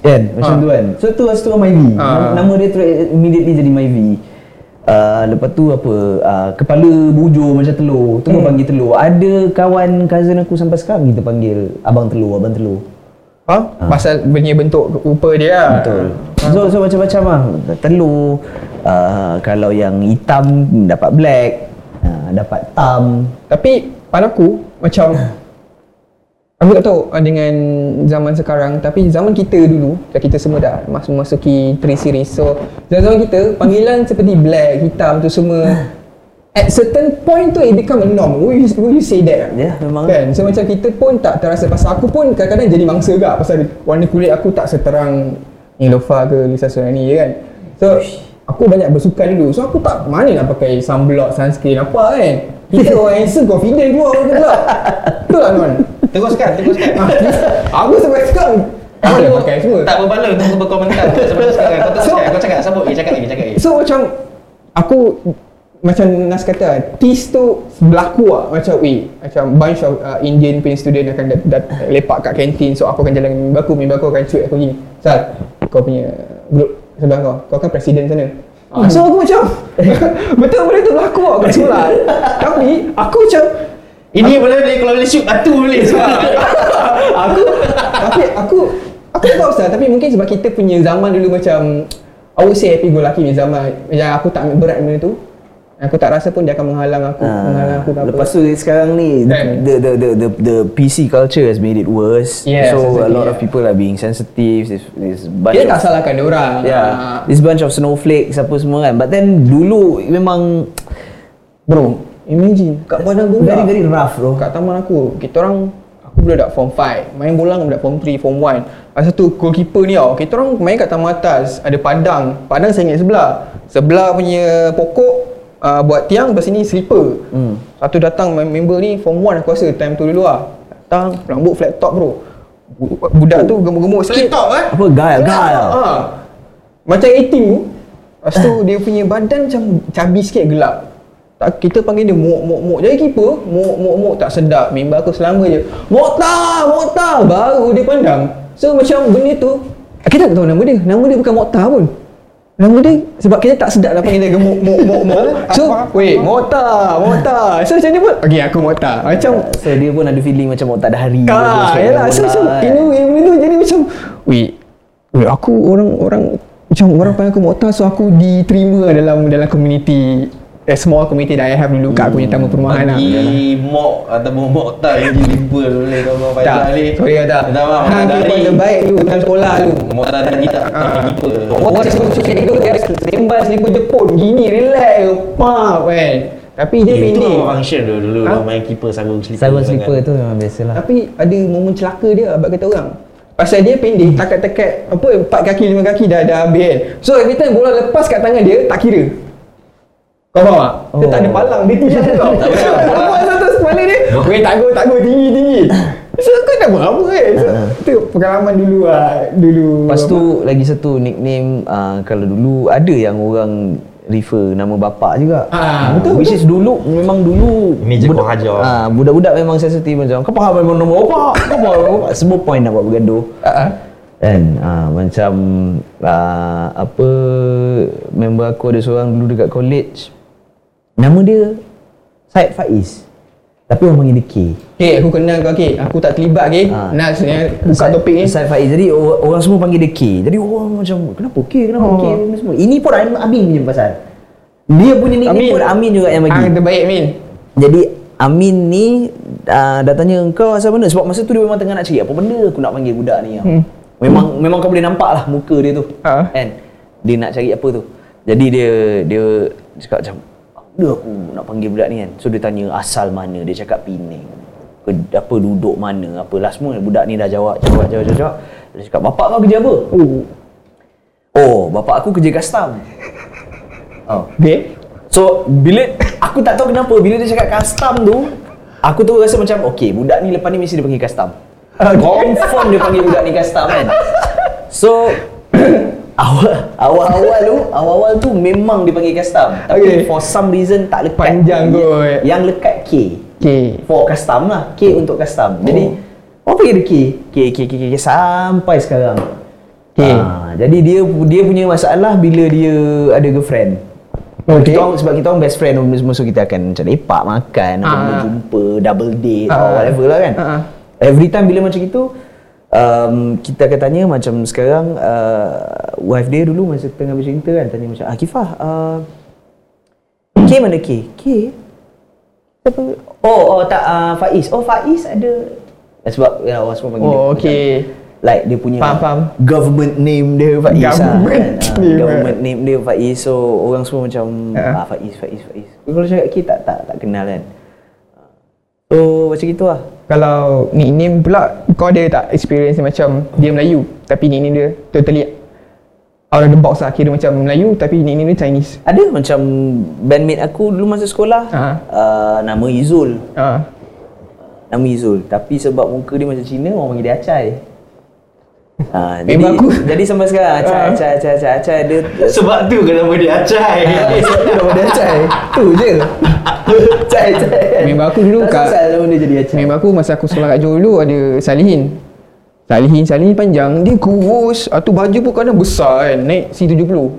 Kan? Macam Ah. tu kan. So tu tu Myvi. Ah. Nama, dia terus immediately jadi Myvi. Uh, lepas tu apa uh, kepala bujur macam telur tu hmm. panggil telur ada kawan cousin aku sampai sekarang kita panggil abang telur abang telur Ha? Pasal punya bentuk rupa dia lah. betul so so macam-macam lah telur uh, kalau yang hitam dapat black. Uh, dapat tam. Tapi pada aku macam aku tak tahu ah, dengan zaman sekarang. Tapi zaman kita dulu kita semua dah masuk masuki 3 series. So zaman kita panggilan seperti black hitam tu semua at certain point tu it become a norm. Will you, will you say that? Ya, memang. kan? So macam kita pun tak terasa. Pasal aku pun kadang-kadang jadi mangsa juga. Pasal warna kulit aku tak seterang Nilofa ke Lisa Surani je kan? So aku banyak bersukan dulu. So aku tak mana nak pakai sunblock sunscreen apa kan? Kita orang handsome confident keluar orang gelap betul tak Non? Teruskan, teruskan. aku sampai sekarang aku dah pakai semua. Tak berbaloi untuk berkomentar sebelum sekarang. Kau teruskan, kau cakap sambut lagi, cakap lagi, cakap lagi. So macam aku macam Nas kata tease tu berlaku lah macam weh macam bunch of uh, Indian punya student akan dat, dat, lepak kat kantin. So aku akan jalan dengan member aku member aku akan cuit aku gini. Sal kau punya group sebelah kau kau kan presiden sana. Ah, so aku macam betul benda tu berlaku lah kat sekolah. Tapi aku macam Ini boleh boleh kalau boleh shoot batu boleh. aku tapi aku aku tak tahu tapi mungkin sebab kita punya zaman dulu macam I would say happy go lucky punya zaman. Yang aku tak ambil berat benda tu aku tak rasa pun dia akan menghalang aku Ah, menghalang aku tak lepas apa tu sekarang ni Kan? the, the the the the PC culture has made it worse. Yes, so a lot of yeah. people are being sensitive. This this bunch kita of, tak salahkan dia orang Yeah, Ah, this bunch of snowflakes apa semua kan. But then dulu memang bro imagine kat padang bola very very rough bro. kat taman aku kita orang aku budak form 5 main bola dengan budak form 3 form 1 ada satu goalkeeper ni tau kita orang main kat taman atas ada padang padang saya ingat sebelah sebelah punya pokok uh, buat tiang belah sini slipper. Hmm. satu datang mem- member ni form 1 aku rasa time tu dulu lah. Datang rambut flat top bro. Bu- budak tu gemuk-gemuk sikit. Top eh. Apa gaya gaya. ha. macam 18 tu lepas tu dia punya badan macam cabi sikit gelap. Tak, kita panggil dia mok mok mok. Jadi keeper mok mok mok tak sedap. Member aku selama je Mokta Mokta baru dia pandang. So macam benda tu kita tak tahu nama dia. Nama dia bukan Mokta pun nama dia sebab kita tak sedap nak panggil dia gemuk mok mok mok so weh Mokta Mokta so macam ni pun okay aku Mokta macam So dia pun ada feeling macam tak ada hari. Ah, yalah. So, so, kan. you know, yang benda tu jadi macam, wait, wait, aku orang orang macam orang panggil aku Mokta so aku diterima dalam dalam community a small community that I have dulu kat aku punya tamu perumahan lah. Bagi mok ataupun mok tak yang limpa boleh kau Faizal ni. sorry kata. Tak apa, Hang tu terbaik dulu dalam sekolah tu. Mok tak tadi tak tak limpa. Orang suka suka itu dia sembang selipar Jepun gini relax pap kan. Tapi dia Eh, Itu pendek. memang function dulu dulu Ha? orang main keeper sarung slipper. Sarung sangat. slipper tu memang biasalah. Tapi ada momen celaka dia abang kata orang. Pasal dia pendek, takat-takat apa empat kaki lima kaki dah dah habis kan. So every time bola lepas kat tangan dia tak kira. Kau faham tak? Dia Oh. tak ada palang, dia tinggal tau. Lepas atas kepala dia, weh tak go, tak go, tinggi, tinggi. So kau dah berapa kan? So, Itu pengalaman dulu lah, dulu. Lepas tu lagi satu nickname uh, kalau dulu ada yang orang refer nama bapak juga. Ah, betul, Which is dulu memang dulu Ini je kau hajar. Ah, budak-budak memang sensitif macam kau faham memang nama bapak, kau faham nama bapak. Semua point nak buat bergaduh. Ah, Kan ah, macam ah, apa member aku ada seorang dulu dekat college. Nama dia Syed Faiz. Tapi orang panggil dia K. Okay, aku kenal kau okay. Aku tak terlibat okay. Ah. Nas yang buka Syed- topik ni. Syed Faiz. Jadi or- orang semua panggil dia K. Jadi orang macam kenapa K? Kenapa Oh. K? Ni semua. Ini pun Amin Amin punya pasal. Dia punya nickname pun Amin juga yang bagi. Ah, terbaik Amin. Jadi Amin ni uh, dah tanya kau asal mana sebab masa tu dia memang tengah nak cari apa benda aku nak panggil budak ni. Hmm. Memang memang kau boleh nampak lah muka dia tu. Ha. Kan? Dia nak cari apa tu. Jadi dia dia cakap macam dia aku nak panggil budak ni kan. So dia tanya asal mana dia cakap Penang. Ke, apa duduk mana apa last semua budak ni dah jawab jawab jawab jawab. jawab. Dia cakap bapak kau kerja apa? Oh. Oh, bapak aku kerja custom. Oh. Okay. So bila aku tak tahu kenapa bila dia cakap custom tu aku tu rasa macam okay budak ni lepas ni mesti dia panggil custom. Confirm dia panggil budak ni custom kan. So awal awal-awal tu awal-awal tu memang dia panggil custom tapi Okay. for some reason tak lekat Panjang yang, kot. yang lekat K Okay. for custom lah K untuk custom jadi Oh. apa panggil dia K K K K K, K sampai sekarang K. Ah, jadi dia dia punya masalah bila dia ada girlfriend Okay. kita orang, sebab kita orang best friend semua so kita akan macam lepak makan benda jumpa double date Ah. or whatever lah kan Ah. every time bila macam itu um, kita akan tanya macam sekarang uh, wife dia dulu masa tengah bercerita kan tanya macam Akifah uh, K mana K? K? Siapa? Oh, oh tak uh, Faiz. Oh Faiz ada sebab ya, orang semua panggil Oh, dia macam- okay. like dia punya Faham, faham. government name dia Faiz Government lah, kan? name, Ah, government name dia Faiz so orang semua macam Ah. ah, Faiz Faiz Faiz kalau cakap K tak tak tak kenal kan so macam gitu lah Kalau nickname pula Kau ada tak experience yang macam Dia Melayu Tapi nickname dia Totally Out of the box lah. Kira macam Melayu Tapi nickname dia Chinese. Ada macam bandmate aku dulu masa sekolah Ah. uh, nama Izul. Ah, nama Izul. Tapi sebab muka dia macam Cina orang panggil dia Acai Ha, jadi, Memang aku- jadi sampai sekarang Acai, Ah. Acai, Acai, Acai, Acai dia Sebab tu kenapa dia acai. Ah, sebab tu nama dia Acai. Tu je. Acai, Acai. Member aku dulu Tak kat- nama dia jadi Acai. Member aku masa aku sekolah kat Johor dulu Ada Salihin. Salihin Salihin panjang. Dia kurus. Atau baju pun kadang besar kan. Naik C70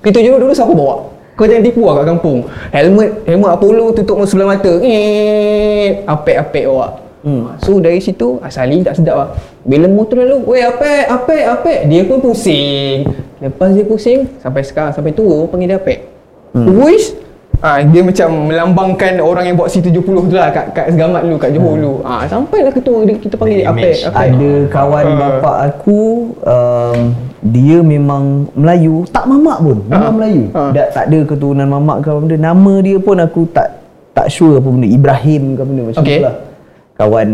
K70 dulu siapa bawa? Kau jangan tipu lah kat kampung. Helmet Helmet Apollo tutup sebelah mata. Eh, Apek-apek awak hmm. So dari situ Asali tak sedap lah Bila motor lalu Weh apek Apek Apek Dia pun pusing Lepas dia pusing Sampai sekarang Sampai tua orang panggil dia apek hmm. Wish Ah, dia macam melambangkan orang yang buat C70 tu lah kat, kat Segamat dulu, kat Johor dulu. Ah, sampailah ketua dia, kita panggil dia Apek. Apek. Ada kawan Ah. bapak aku um, dia memang Melayu, tak mamak pun. Memang Ah. Melayu. Ah. Tak tak ada keturunan mamak ke apa benda. Nama dia pun aku tak tak sure apa benda. Ibrahim ke benda macam Okey. tu lah. Kawan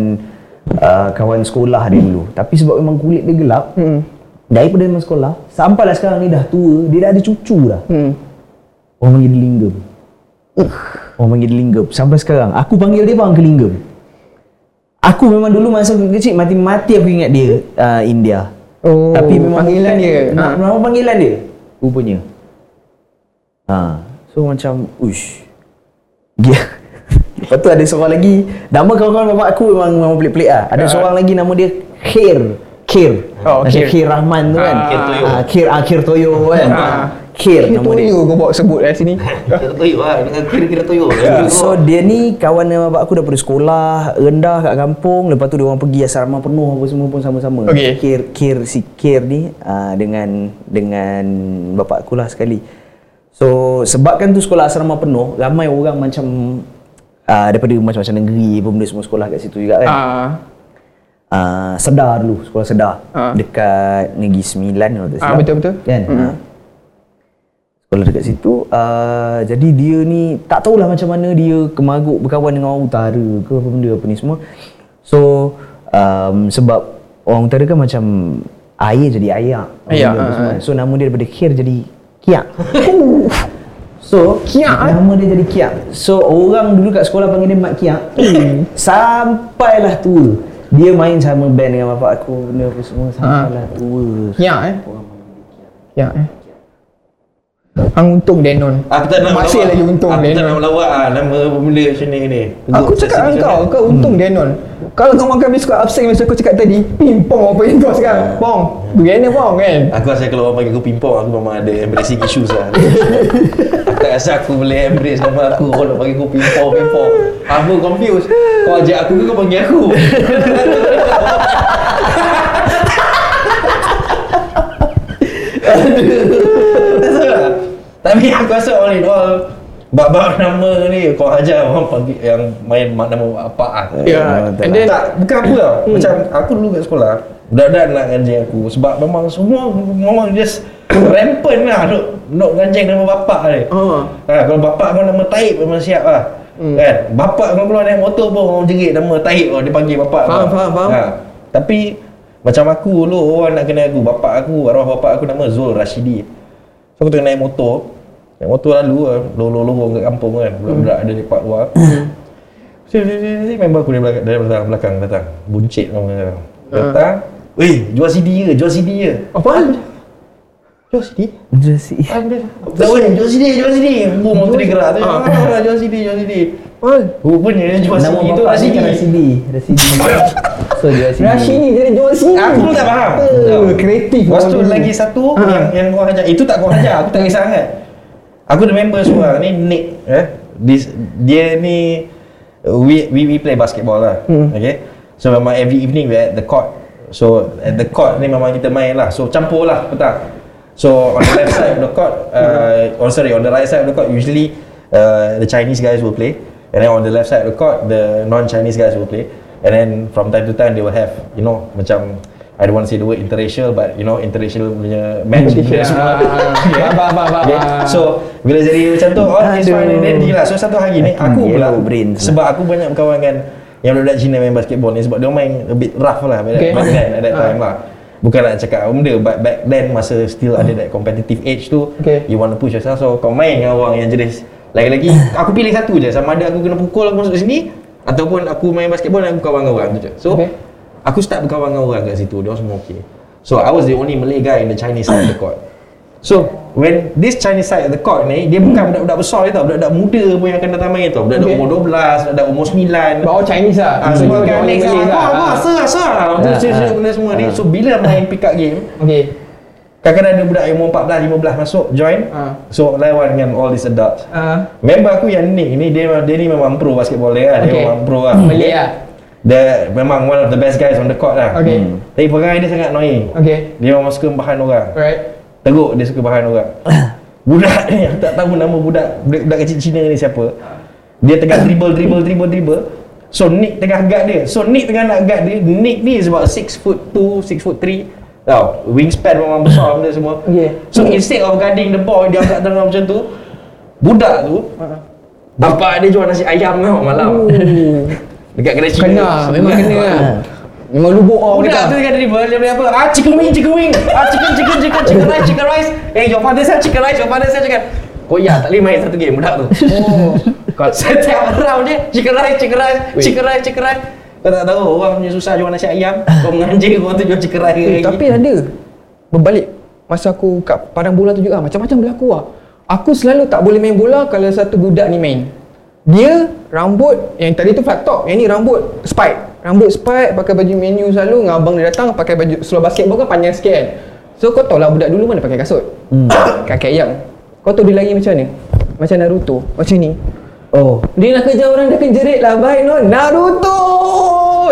uh, kawan sekolah dia dulu. Tapi sebab memang kulit dia gelap, Hmm. daripada memang sekolah, sampailah sekarang ni dah tua, dia dah ada cucu dah. Hmm. Orang panggil dia linggam. Orang panggil dia linggam. Sampai sekarang. Aku panggil dia bang ke linggam. Aku memang dulu masa kecil mati-mati aku ingat dia uh, India. Oh, Tapi memang panggilan dia. Ha. Ha. Memang panggilan dia. Rupanya. Ha. So macam ush. Dia. Lepas tu ada seorang lagi Nama kawan-kawan bapak aku memang, memang pelik-pelik lah Ada Ha. seorang lagi nama dia Khair Khair Oh, Macam Khair. Khair Rahman tu kan Ah. Khair Toyo. Ah, Khair, ah, Khair Toyo kan Ha. Khair Kira nama dia toyo kau bawa sebut dari sini. Kira toyok lah. Dengan kira-kira toyok. So dia ni kawan dengan bapak aku daripada sekolah rendah kat kampung Lepas tu dia orang pergi asrama penuh apa semua pun sama-sama Okey. Kir, Kir, si Kir ni uh, dengan dengan bapak aku lah sekali So sebabkan tu sekolah asrama penuh Ramai orang macam uh, Daripada macam-macam negeri apa benda semua sekolah kat situ juga kan Ah. uh, Sedar dulu, sekolah Sedar Ah. Dekat Negeri Sembilan kalau tak silap. betul-betul. Kan? Mm. Ah. Sekolah dekat situ uh, Jadi dia ni Tak tahulah macam mana dia Kemagut berkawan dengan orang utara ke apa benda apa ni semua So um, Sebab Orang utara kan macam Air jadi ayak Ayak, Benda apa ah, semua. ah. So nama dia daripada Kir jadi Kiak So Kiak, eh? Nama dia jadi Kiak. So orang dulu kat sekolah panggil dia Mak Kiak. Sampailah tua. Dia main sama band dengan bapak aku Benda apa semua. Sampailah tua. Ya eh. Ya eh. Hang untung Denon. Aku tak nak Masih lagi untung Aku tak Denon. nak melawak Nama benda macam ni ni Aku cakap dengan kau, kau untung Denon. Kalau kau makan biskut absent macam aku cakap tadi, pimpong apa yang kau sekarang? Pong. Bagaimana pong kan? Aku rasa kalau orang panggil aku pimpong Aku memang ada embracing issues lah Aku tak rasa aku boleh embrace nama aku Kalau panggil aku pimpong pimpong Aku confused Kau ajak aku ke kau panggil aku Aduh. Tapi aku rasa all in all Bab-bab nama ni kau ajar orang panggil yang main nama apa ah. Ya. betul And then Tak, bukan apa tau. Macam aku dulu kat sekolah, budak-budak nak ganjing aku sebab memang semua memang just rampant lah duk nak ganjing nama bapak ni. Ha. Ha, kalau bapak kau nama Taib memang siap lah. Hmm. Kan? Bapak kau keluar naik motor pun orang jerit nama Taib oh, dia panggil bapak Faham, kau. faham, faham. Ha. Tapi macam aku dulu orang nak kenal aku, bapak aku, arwah bapak aku nama Zul Rashidi. Aku tengah naik motor, naik motor lalu lah, lorong-lorong kat kampung kan, budak-budak ada lepak luar. Si, si, si, si, member aku dari belakang, dari belakang, belakang datang. Buncit nama dia. Datang. Weh, jual CD ke? Jual CD ke? Apa? Jual CD? Jasi Tak weh, jual CD, jual CD. Boom, motor dia gerak tu. Ah. Ah, jual CD, jual CD. Apa? Rupanya dia jual Nama CD tu bapak Rasidi. dia kan Rasidi Rasidi So dia Rasidi Rashidi jadi jual sini. Aku pun tak faham. Eh, kreatif. Lepas tu lagi satu Ah. yang yang kau ajar. Itu tak kau ajar, aku tak kisah sangat. Aku ada member seorang ni Nick eh. This, dia ni we, we we play basketball lah. Hmm. Okay. So memang every evening we at the court. So at the court ni memang kita main lah. So campur lah petang. So on the left side of the court, uh, oh sorry on the right side of the court usually uh, the Chinese guys will play. And then on the left side of the court, the non-Chinese guys will play. And then from time to time they will have, you know, macam I don't want to say the word interracial, but you know, interracial punya match punya semua. Ah, Abang, abang, abang. Okay. So bila jadi macam tu Oh this Aduh. one Then deal lah So satu hari ni Aku pula lah. Sebab aku banyak berkawan dengan Yang budak Cina main basketball ni Sebab dia main a bit rough lah Back, Okay. back then At that Ah. time lah Bukan nak cakap apa benda But back then Masa still ada that competitive age tu Okay. You want to push yourself So kau main dengan orang yang jenis Lagi-lagi Aku pilih satu je Sama ada aku kena pukul Aku masuk sini Ataupun aku main basketball Dan aku kawan dengan orang tu je So Okay. Aku start berkawan dengan orang kat situ Dia semua okay So I was the only Malay guy In the Chinese side of the court So when this Chinese side of the court ni dia bukan budak-budak besar je tau, budak-budak muda pun yang akan datang main tau. Budak-budak Okay. umur 12, budak umur 9. Bawa Chinese lah. Ah, semua kan Malay lah. ah, ah, Ah. sah, sah. Tu Ah, ah. benda semua ni. So bila main pick up game, Okay. Kadang-kadang ada budak yang umur 14, 15 masuk join. Ah. So lawan dengan all these adults. Ah. Member aku yang Nick ni dia dia ni memang pro basketball dia kan. Dia Okay. memang pro lah. Malay lah. Dia memang one of the best guys on the court lah. Okay. Hmm. Tapi perangai dia sangat annoying. Okay. Dia memang suka bahan orang. Alright. Teruk dia suka bahan orang. budak ni aku tak tahu nama budak budak, budak kecil Cina ni siapa. Dia tengah dribble dribble dribble dribble. So Nick tengah guard dia. So Nick tengah nak guard dia. Nick ni is about 6 foot 2, 6 foot 3. Tau, wingspan memang besar benda semua. Okay. So instead of guarding the ball dia angkat tangan macam tu, budak tu Bapak dia jual nasi ayam tau malam. Dekat kedai Cina. Kena, memang kena lah. Memang lubuk orang Budak tu dekat dribble dia bilang apa? Ah chicken wing, chicken wing. Ah chicken chicken chicken chicken rice, chicken rice. Eh your father sell chicken rice, your father sell chicken. Koyak tak boleh main satu game budak tu. Oh. Kalau setiap round dia chicken rice, chicken rice, chicken rice, chicken rice. Kau tak tahu orang punya susah jual nasi ayam. Kau menganjing orang tu jual chicken rice Eh, lagi. tapi ada berbalik. Masa aku kat padang bola tu juga macam-macam berlaku lah aku selalu tak boleh main bola kalau satu budak ni main. Dia rambut yang tadi tu flat top yang ni rambut spike. Rambut spike pakai baju menu selalu dengan abang dia datang pakai baju seluar basketball kan panjang sikit kan. So kau tahu lah budak dulu mana pakai kasut? Hmm. kaki ayam. Kau tahu dia lari macam mana? Macam Naruto. Macam ni Oh. dia nak kejar orang dia akan jerit lah. Baik no Naruto!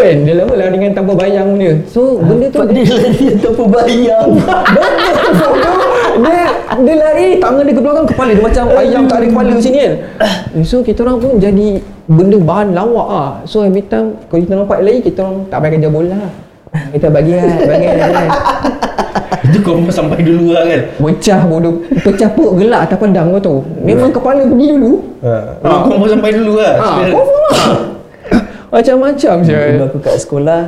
Kan dia lama lah dengan tanpa bayang dia. So benda tu Dia lari tanpa bayang. dia dia lari tangan dia ke belakang kepala dia macam ayam tak ada kepala sini kan? So kita orang pun jadi benda bahan lawak ah so every time kalau kita nampak lari kita orang tak payah kerja bola. Kita bagi lah bagi lah Itu kau sampai dulu lah kan. pecah bodoh pecah perut gelak atas pandang kau tahu memang kepala pergi dulu Ha. Kau memang sampai dulu lah. ah confirm lah macam-macam je Dulu aku kat sekolah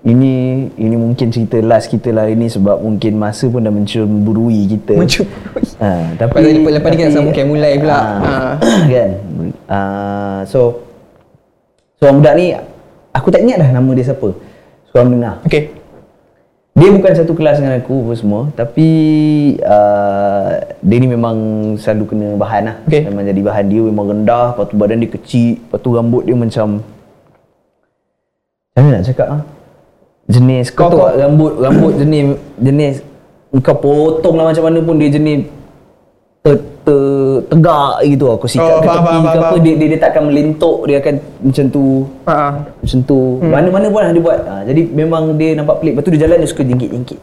ini ini mungkin cerita last kita lah ini sebab mungkin masa pun dah mencemburui kita. Mencemburui. Ha, tapi Lepas- lepas- lepas ni kita tapi- sambung camp mulai pula. Ah, Ah. kan. Ah, so so budak ni aku tak ingat dah nama dia siapa. Seorang dengar. okay Dia bukan satu kelas dengan aku apa semua tapi uh, dia ni memang selalu kena bahan lah. Okey. Memang jadi bahan dia memang rendah, lepas tu badan dia kecil, lepas tu rambut dia macam macam mana nak cakap ah? Jenis kau, Kau- kau- rambut rambut jenis jenis kau potong lah macam mana pun dia jenis ter, ter, tegak gitu. Kau sikat Oh, ke faham, tepi faham, ke faham, apa faham. dia, dia, dia takkan melentok dia akan macam tu ah macam tu hmm. mana-mana pun lah dia buat ha, jadi memang dia nampak pelik lepas tu dia jalan dia suka jengkit jengkit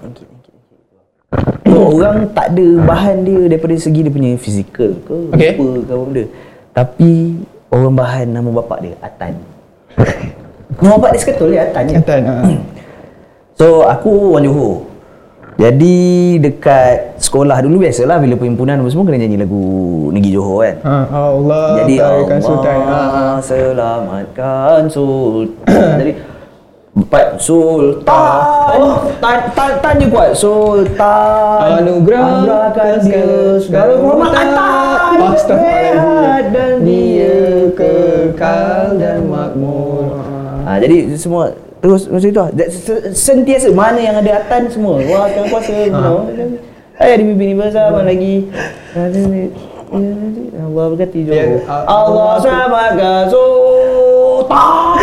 orang tak ada bahan dia daripada segi dia punya fizikal ke Okay. apa ke apa benda tapi orang bahan nama bapak dia Atan nama bapak dia seketul dia Atan je Katan ah. so aku orang Johor jadi dekat sekolah dulu biasalah bila perhimpunan apa semua kena nyanyi lagu Negeri Johor kan Ah, Allah jadi baikkan Sultan. Ah, Allah selamatkan Sultan. Jadi Empat Sultan Oh Tan Tan Tan je kuat Sultan Anugerahkan dia segala kehormatan Astaghfirullahaladzim. sehat Dan dia kekal dan makmur. ha, Jadi semua Terus macam itu lah. Sentiasa Mana yang ada atan semua. Wah tuan kuasa semua Ayah di mimpi ni bersama lagi? Allah berkati Johor ah, Allah selamatkan Sultan.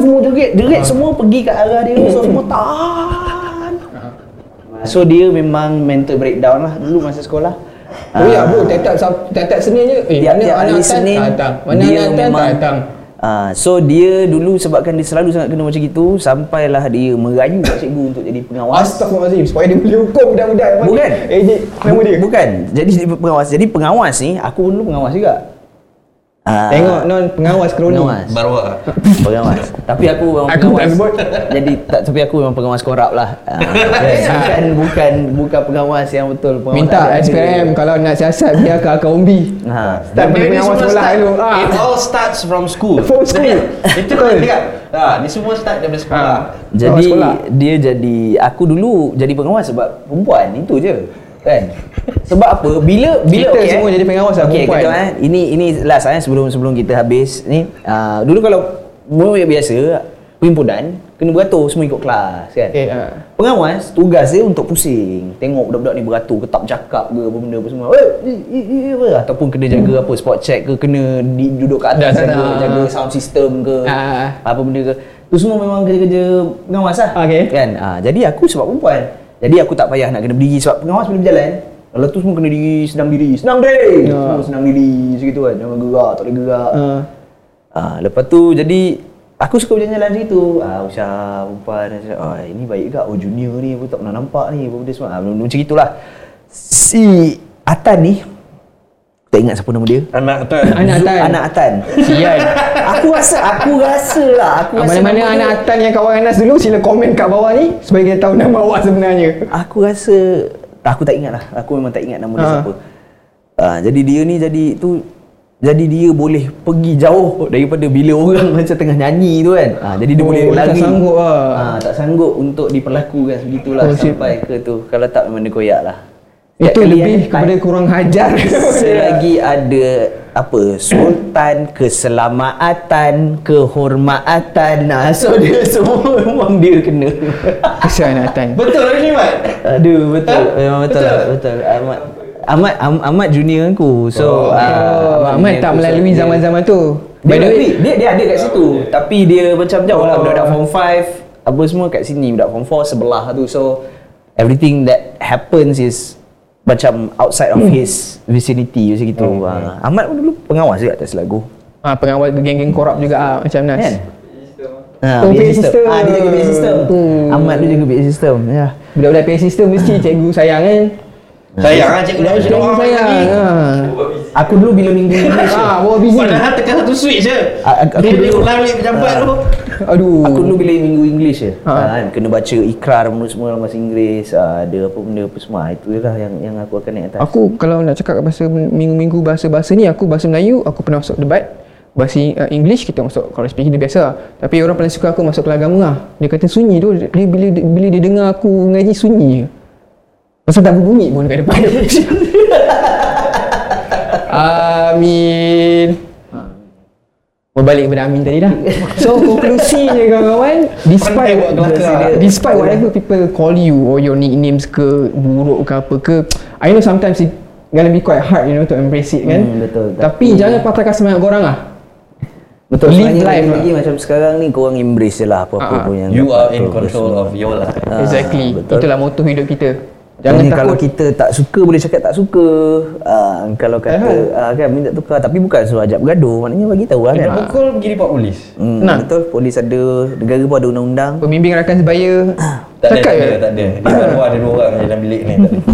Semua jerit Jerit semua pergi kat arah dia. So semua tahan. So dia memang mental breakdown lah Dulu masa sekolah. Oh ya bro, tiap-tiap sab- tiap-tiap Senin je. Eh, mana Tiap-tiap anak Senin datang. Mana anak datang. Ah, so dia dulu sebabkan dia selalu sangat kena macam gitu sampailah dia merayu kat cikgu untuk jadi pengawas. Astagfirullahaladzim Supaya dia boleh hukum budak-budak yang. Bukan. Eh, nama dia. Bukan. Jadi dia pengawas. Jadi pengawas ni aku pun dulu pengawas juga. Ah, Tengok non pengawas kroni. pengawas. Baru lah. pengawas. Tapi aku memang Aku pengawas. tak sebut. Jadi tak tapi aku memang pengawas korap lah. Ah, bukan bukan bukan pengawas yang betul. Pengawas Minta ada. SPM kalau nak siasat biar ke akak umbi. Ha. Pergi ni pengawas semua sekolah start- dulu. Ah. It all starts from school. From school. Jadi, Itu kan. Ha, ni semua start daripada sekolah. Ah. Jadi sekolah. dia jadi aku dulu jadi pengawas sebab perempuan itu je. Kan? Sebab apa? Bila bila Kita okey, semua eh. jadi pengawas lah, Okey, perempuan. kejap eh. Ini ini last eh sebelum sebelum kita habis ni. Uh, dulu kalau mula biasa perhimpunan kena beratur semua ikut kelas kan. Okay, ah. Pengawas tugas dia untuk pusing, tengok budak-budak ni beratur ke tak bercakap ke apa benda apa semua. Eh, apa ataupun kena jaga apa spot check ke kena di, duduk kat atas jaga, jaga sound system ke Ah. apa benda ke. Tu semua memang kerja-kerja pengawas lah. Okey. Kan? Ah, jadi aku sebab perempuan. Jadi aku tak payah nak kena berdiri sebab pengawas bila berjalan kalau tu semua kena diri, senang diri, senang diri, Ya. semua senang diri segitu kan, jangan gerak, tak boleh gerak. Ah. Ah, lepas tu jadi aku suka berjalan-jalan situ. Ah, Usha, perempuan, macam, ah, ini baik juga. Oh, junior ni aku tak pernah nampak ni. Apa benda semua. Ah, macam itulah. Si Atan ni, tak ingat siapa nama dia. Anak tuan. Anak Zul- Atan. Anak Atan. Sial. aku rasa, aku rasa lah. Aku rasa Mana-mana nama anak dia- Atan yang kawan Anas dulu sila komen kat bawah ni supaya kita tahu nama awak sebenarnya. Aku rasa aku tak ingat lah. Aku memang tak ingat nama dia Ha. siapa. Ah, jadi dia ni jadi tu jadi dia boleh pergi jauh daripada bila orang macam tengah nyanyi tu kan. Ah, jadi dia Oh, boleh tak lari. sanggup lah. Ah, tak sanggup untuk diperlakukan sebegitulah Oh, sampai ke tu. Kalau tak memang dia koyak lah. Itu kali lebih ada- kepada kurang hajar. Selagi ada apa sultan keselamatan kehormatan nah so dia semua memang dia kena Kesian anak Atan. Betul lah ni Mat. Aduh betul. Memang betul. Betul. betul. Ahmad Ahmad Am- Ahmad junior aku. So Oh, ah, Ahmad junior tak. So, melalui zaman-zaman tu. Dia, By the way, dia, dia, dia ada kat situ Tapi dia macam jauh lah Oh. Budak-budak form 5 Apa semua kat sini Budak form 4 sebelah tu So Everything that happens is Macam outside of his vicinity Macam gitu Oh, Ah, Ahmad pun dulu pengawas juga atas lagu ah, pengawal geng-geng korap juga ah, macam Nas. Kan? Ha, Oh, PA system. Ah, dia jaga PA system. Hmm. Ahmad tu jaga PA system. Ya. Budak-budak PA system mesti cikgu sayang kan. Sayang lah cikgu nak Cikgu sayang. Ah. Aku dulu bila minggu English. Ah, bawa busy. Padahal tekan satu switch je. A- aku Dia dulu- ulang balik pejabat tu. Aduh. Aku dulu bila minggu English je. Ha. Ha. Kan, kena baca ikrar benda semua dalam bahasa Inggeris. Ah, ada apa benda apa semua. Ah, Itu je lah yang yang aku akan naik atas. Aku kalau nak cakap bahasa minggu-minggu bahasa-bahasa ni aku bahasa Melayu aku pernah masuk debat bahasa uh, English kita masuk kalau speaking dia biasa tapi orang paling suka aku masuk kelas agama lah dia kata sunyi tu dia bila bila dia dengar aku ngaji sunyi je pasal tak berbunyi pun kat depan Amin Berbalik kepada Amin tadi dah So konklusinya kawan-kawan Despite kelakar. Despite whatever people call you Or your nicknames ke Buruk ke apa ke I know sometimes it Gonna be quite hard you know To embrace it kan Hmm, betul. Tapi, Tapi- jangan patahkan semangat korang lah Betul. Live life lagi, lah. lagi macam sekarang ni korang embrace je lah apa-apa Ah, ah. pun yang You are in control of your life. Ah, Exactly betul. Itulah moto hidup kita Jangan takut kalau kita tak suka boleh cakap tak suka. Ah, kalau kata ah, kan minta tukar tapi bukan suruh ajak bergaduh. Maknanya bagi tahu lah Kena kan. pukul pergi report polis. Hmm, Nah. betul. Polis ada, negara pun ada undang-undang. Pembimbing rakan sebaya Tak ada, tak ada, tak ada. Di luar ada dua orang dalam bilik ni. Tak ada.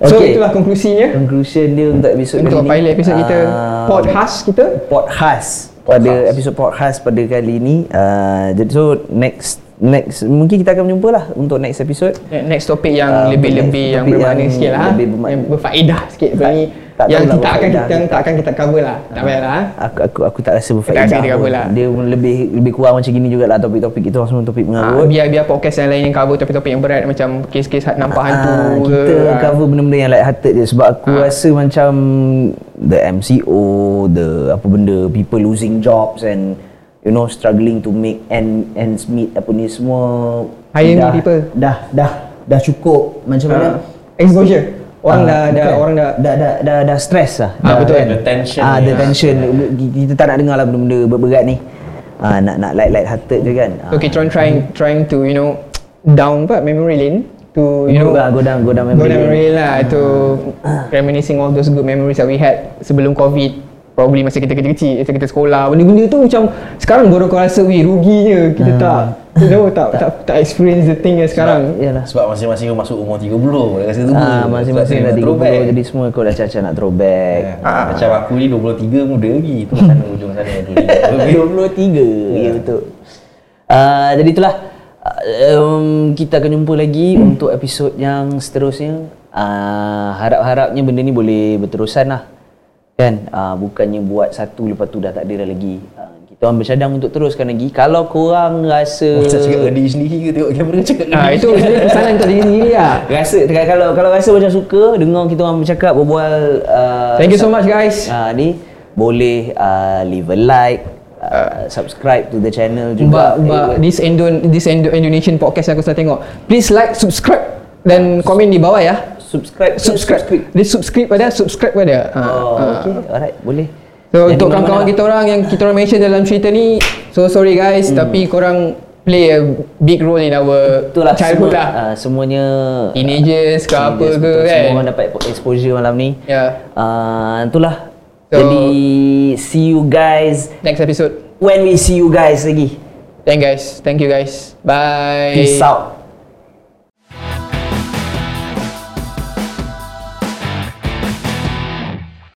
So Okey. itulah konklusinya Conclusion dia untuk episod Untuk kali ni. pilot episod kita Ah, Podcast kita podcast pada episod podcast pada kali ni. Uh, jadi so next next mungkin kita akan berjumpa lah untuk next episode. Next topik yang Ah, lebih-lebih next yang bermakna sikit lah lebih bermakna. Yang berfaedah sikit sebab ni tak Yang kita akan berfaedah kita, yang tak akan kita cover lah Tak ah. Aku aku aku tak rasa berfaedah. Tak kita cover lah. Dia lebih lebih kurang macam gini jugalah topik-topik itu semua topik Ah, mengarut. biar biar podcast yang lain yang cover topik-topik yang berat macam kes-kes nampak hantu Ah, ke, kita ah. cover benda-benda yang light hearted je sebab aku Ah. rasa macam the MCO, the apa benda people losing jobs and you know struggling to make end ends meet apa ni semua Hire me dah, people. dah dah dah cukup macam mana Ah, exposure orang Ah, dah dah bukan. orang dah dah dah dah, dah stress lah. Ah, Dah, betul. The tension Ah, the tension. Kita tak nak dengar lah benda-benda berat ni. Ah, nak nak light light hearted je kan. Ah. kita orang trying trying to you know down apa memory lane to you know Go, go down, go down go memory down lane. memory lane lah to reminiscing all those good memories that we had sebelum covid probably masa kita kecil-kecil masa kita sekolah benda-benda tu macam sekarang baru kau rasa weh ruginya. Kita tak you know tak tak. tak experience the thing yang sekarang. Yalah. Sebab masing-masing masuk umur 30 Dah rasa tu Ah, masing-masing dah 30 throwback. jadi semua kau dah caca nak throwback. Ah, Macam aku ni 23 muda lagi Tu sana ujung sana tu. 23 Ya. Betul. Uh, Jadi itulah. Uh, um, Kita akan jumpa lagi Untuk episod yang seterusnya. Uh, Harap-harapnya benda ni boleh berterusan lah Kan? Uh, Bukannya buat satu Lepas tu dah tak ada dah lagi. Uh, Kita orang bercadang untuk teruskan lagi. Kalau korang rasa Macam cakap dengan diri sendiri ke? Tengok kamera cakap dengan ah diri itu pesanan untuk diri sendiri lah. Rasa kalau kalau rasa macam suka dengar kita orang bercakap berbual uh, thank you so much guys. Uh, ni boleh uh, leave a like uh, subscribe to the channel Mbak, juga mbak, Eh, this Indo, this Indo Indonesian podcast yang aku sedang tengok. Please like, subscribe dan komen di bawah ya. Subscribe Subscribe. Dia subscribe pada, subscribe pada. Ha, oh ha. okey alright boleh So Jadi untuk kawan-kawan kita orang yang kita orang mention dalam cerita ni, so sorry guys, tapi korang play a big role in our Itulah childhood semua, lah. uh, semuanya Teenagers ke apa ke betul. kan. Semua orang dapat exposure malam ni. Ya. Uh, itulah. So- Jadi see you guys Next episode. when we see you guys lagi. Thank guys. Thank you guys. Bye. Peace out.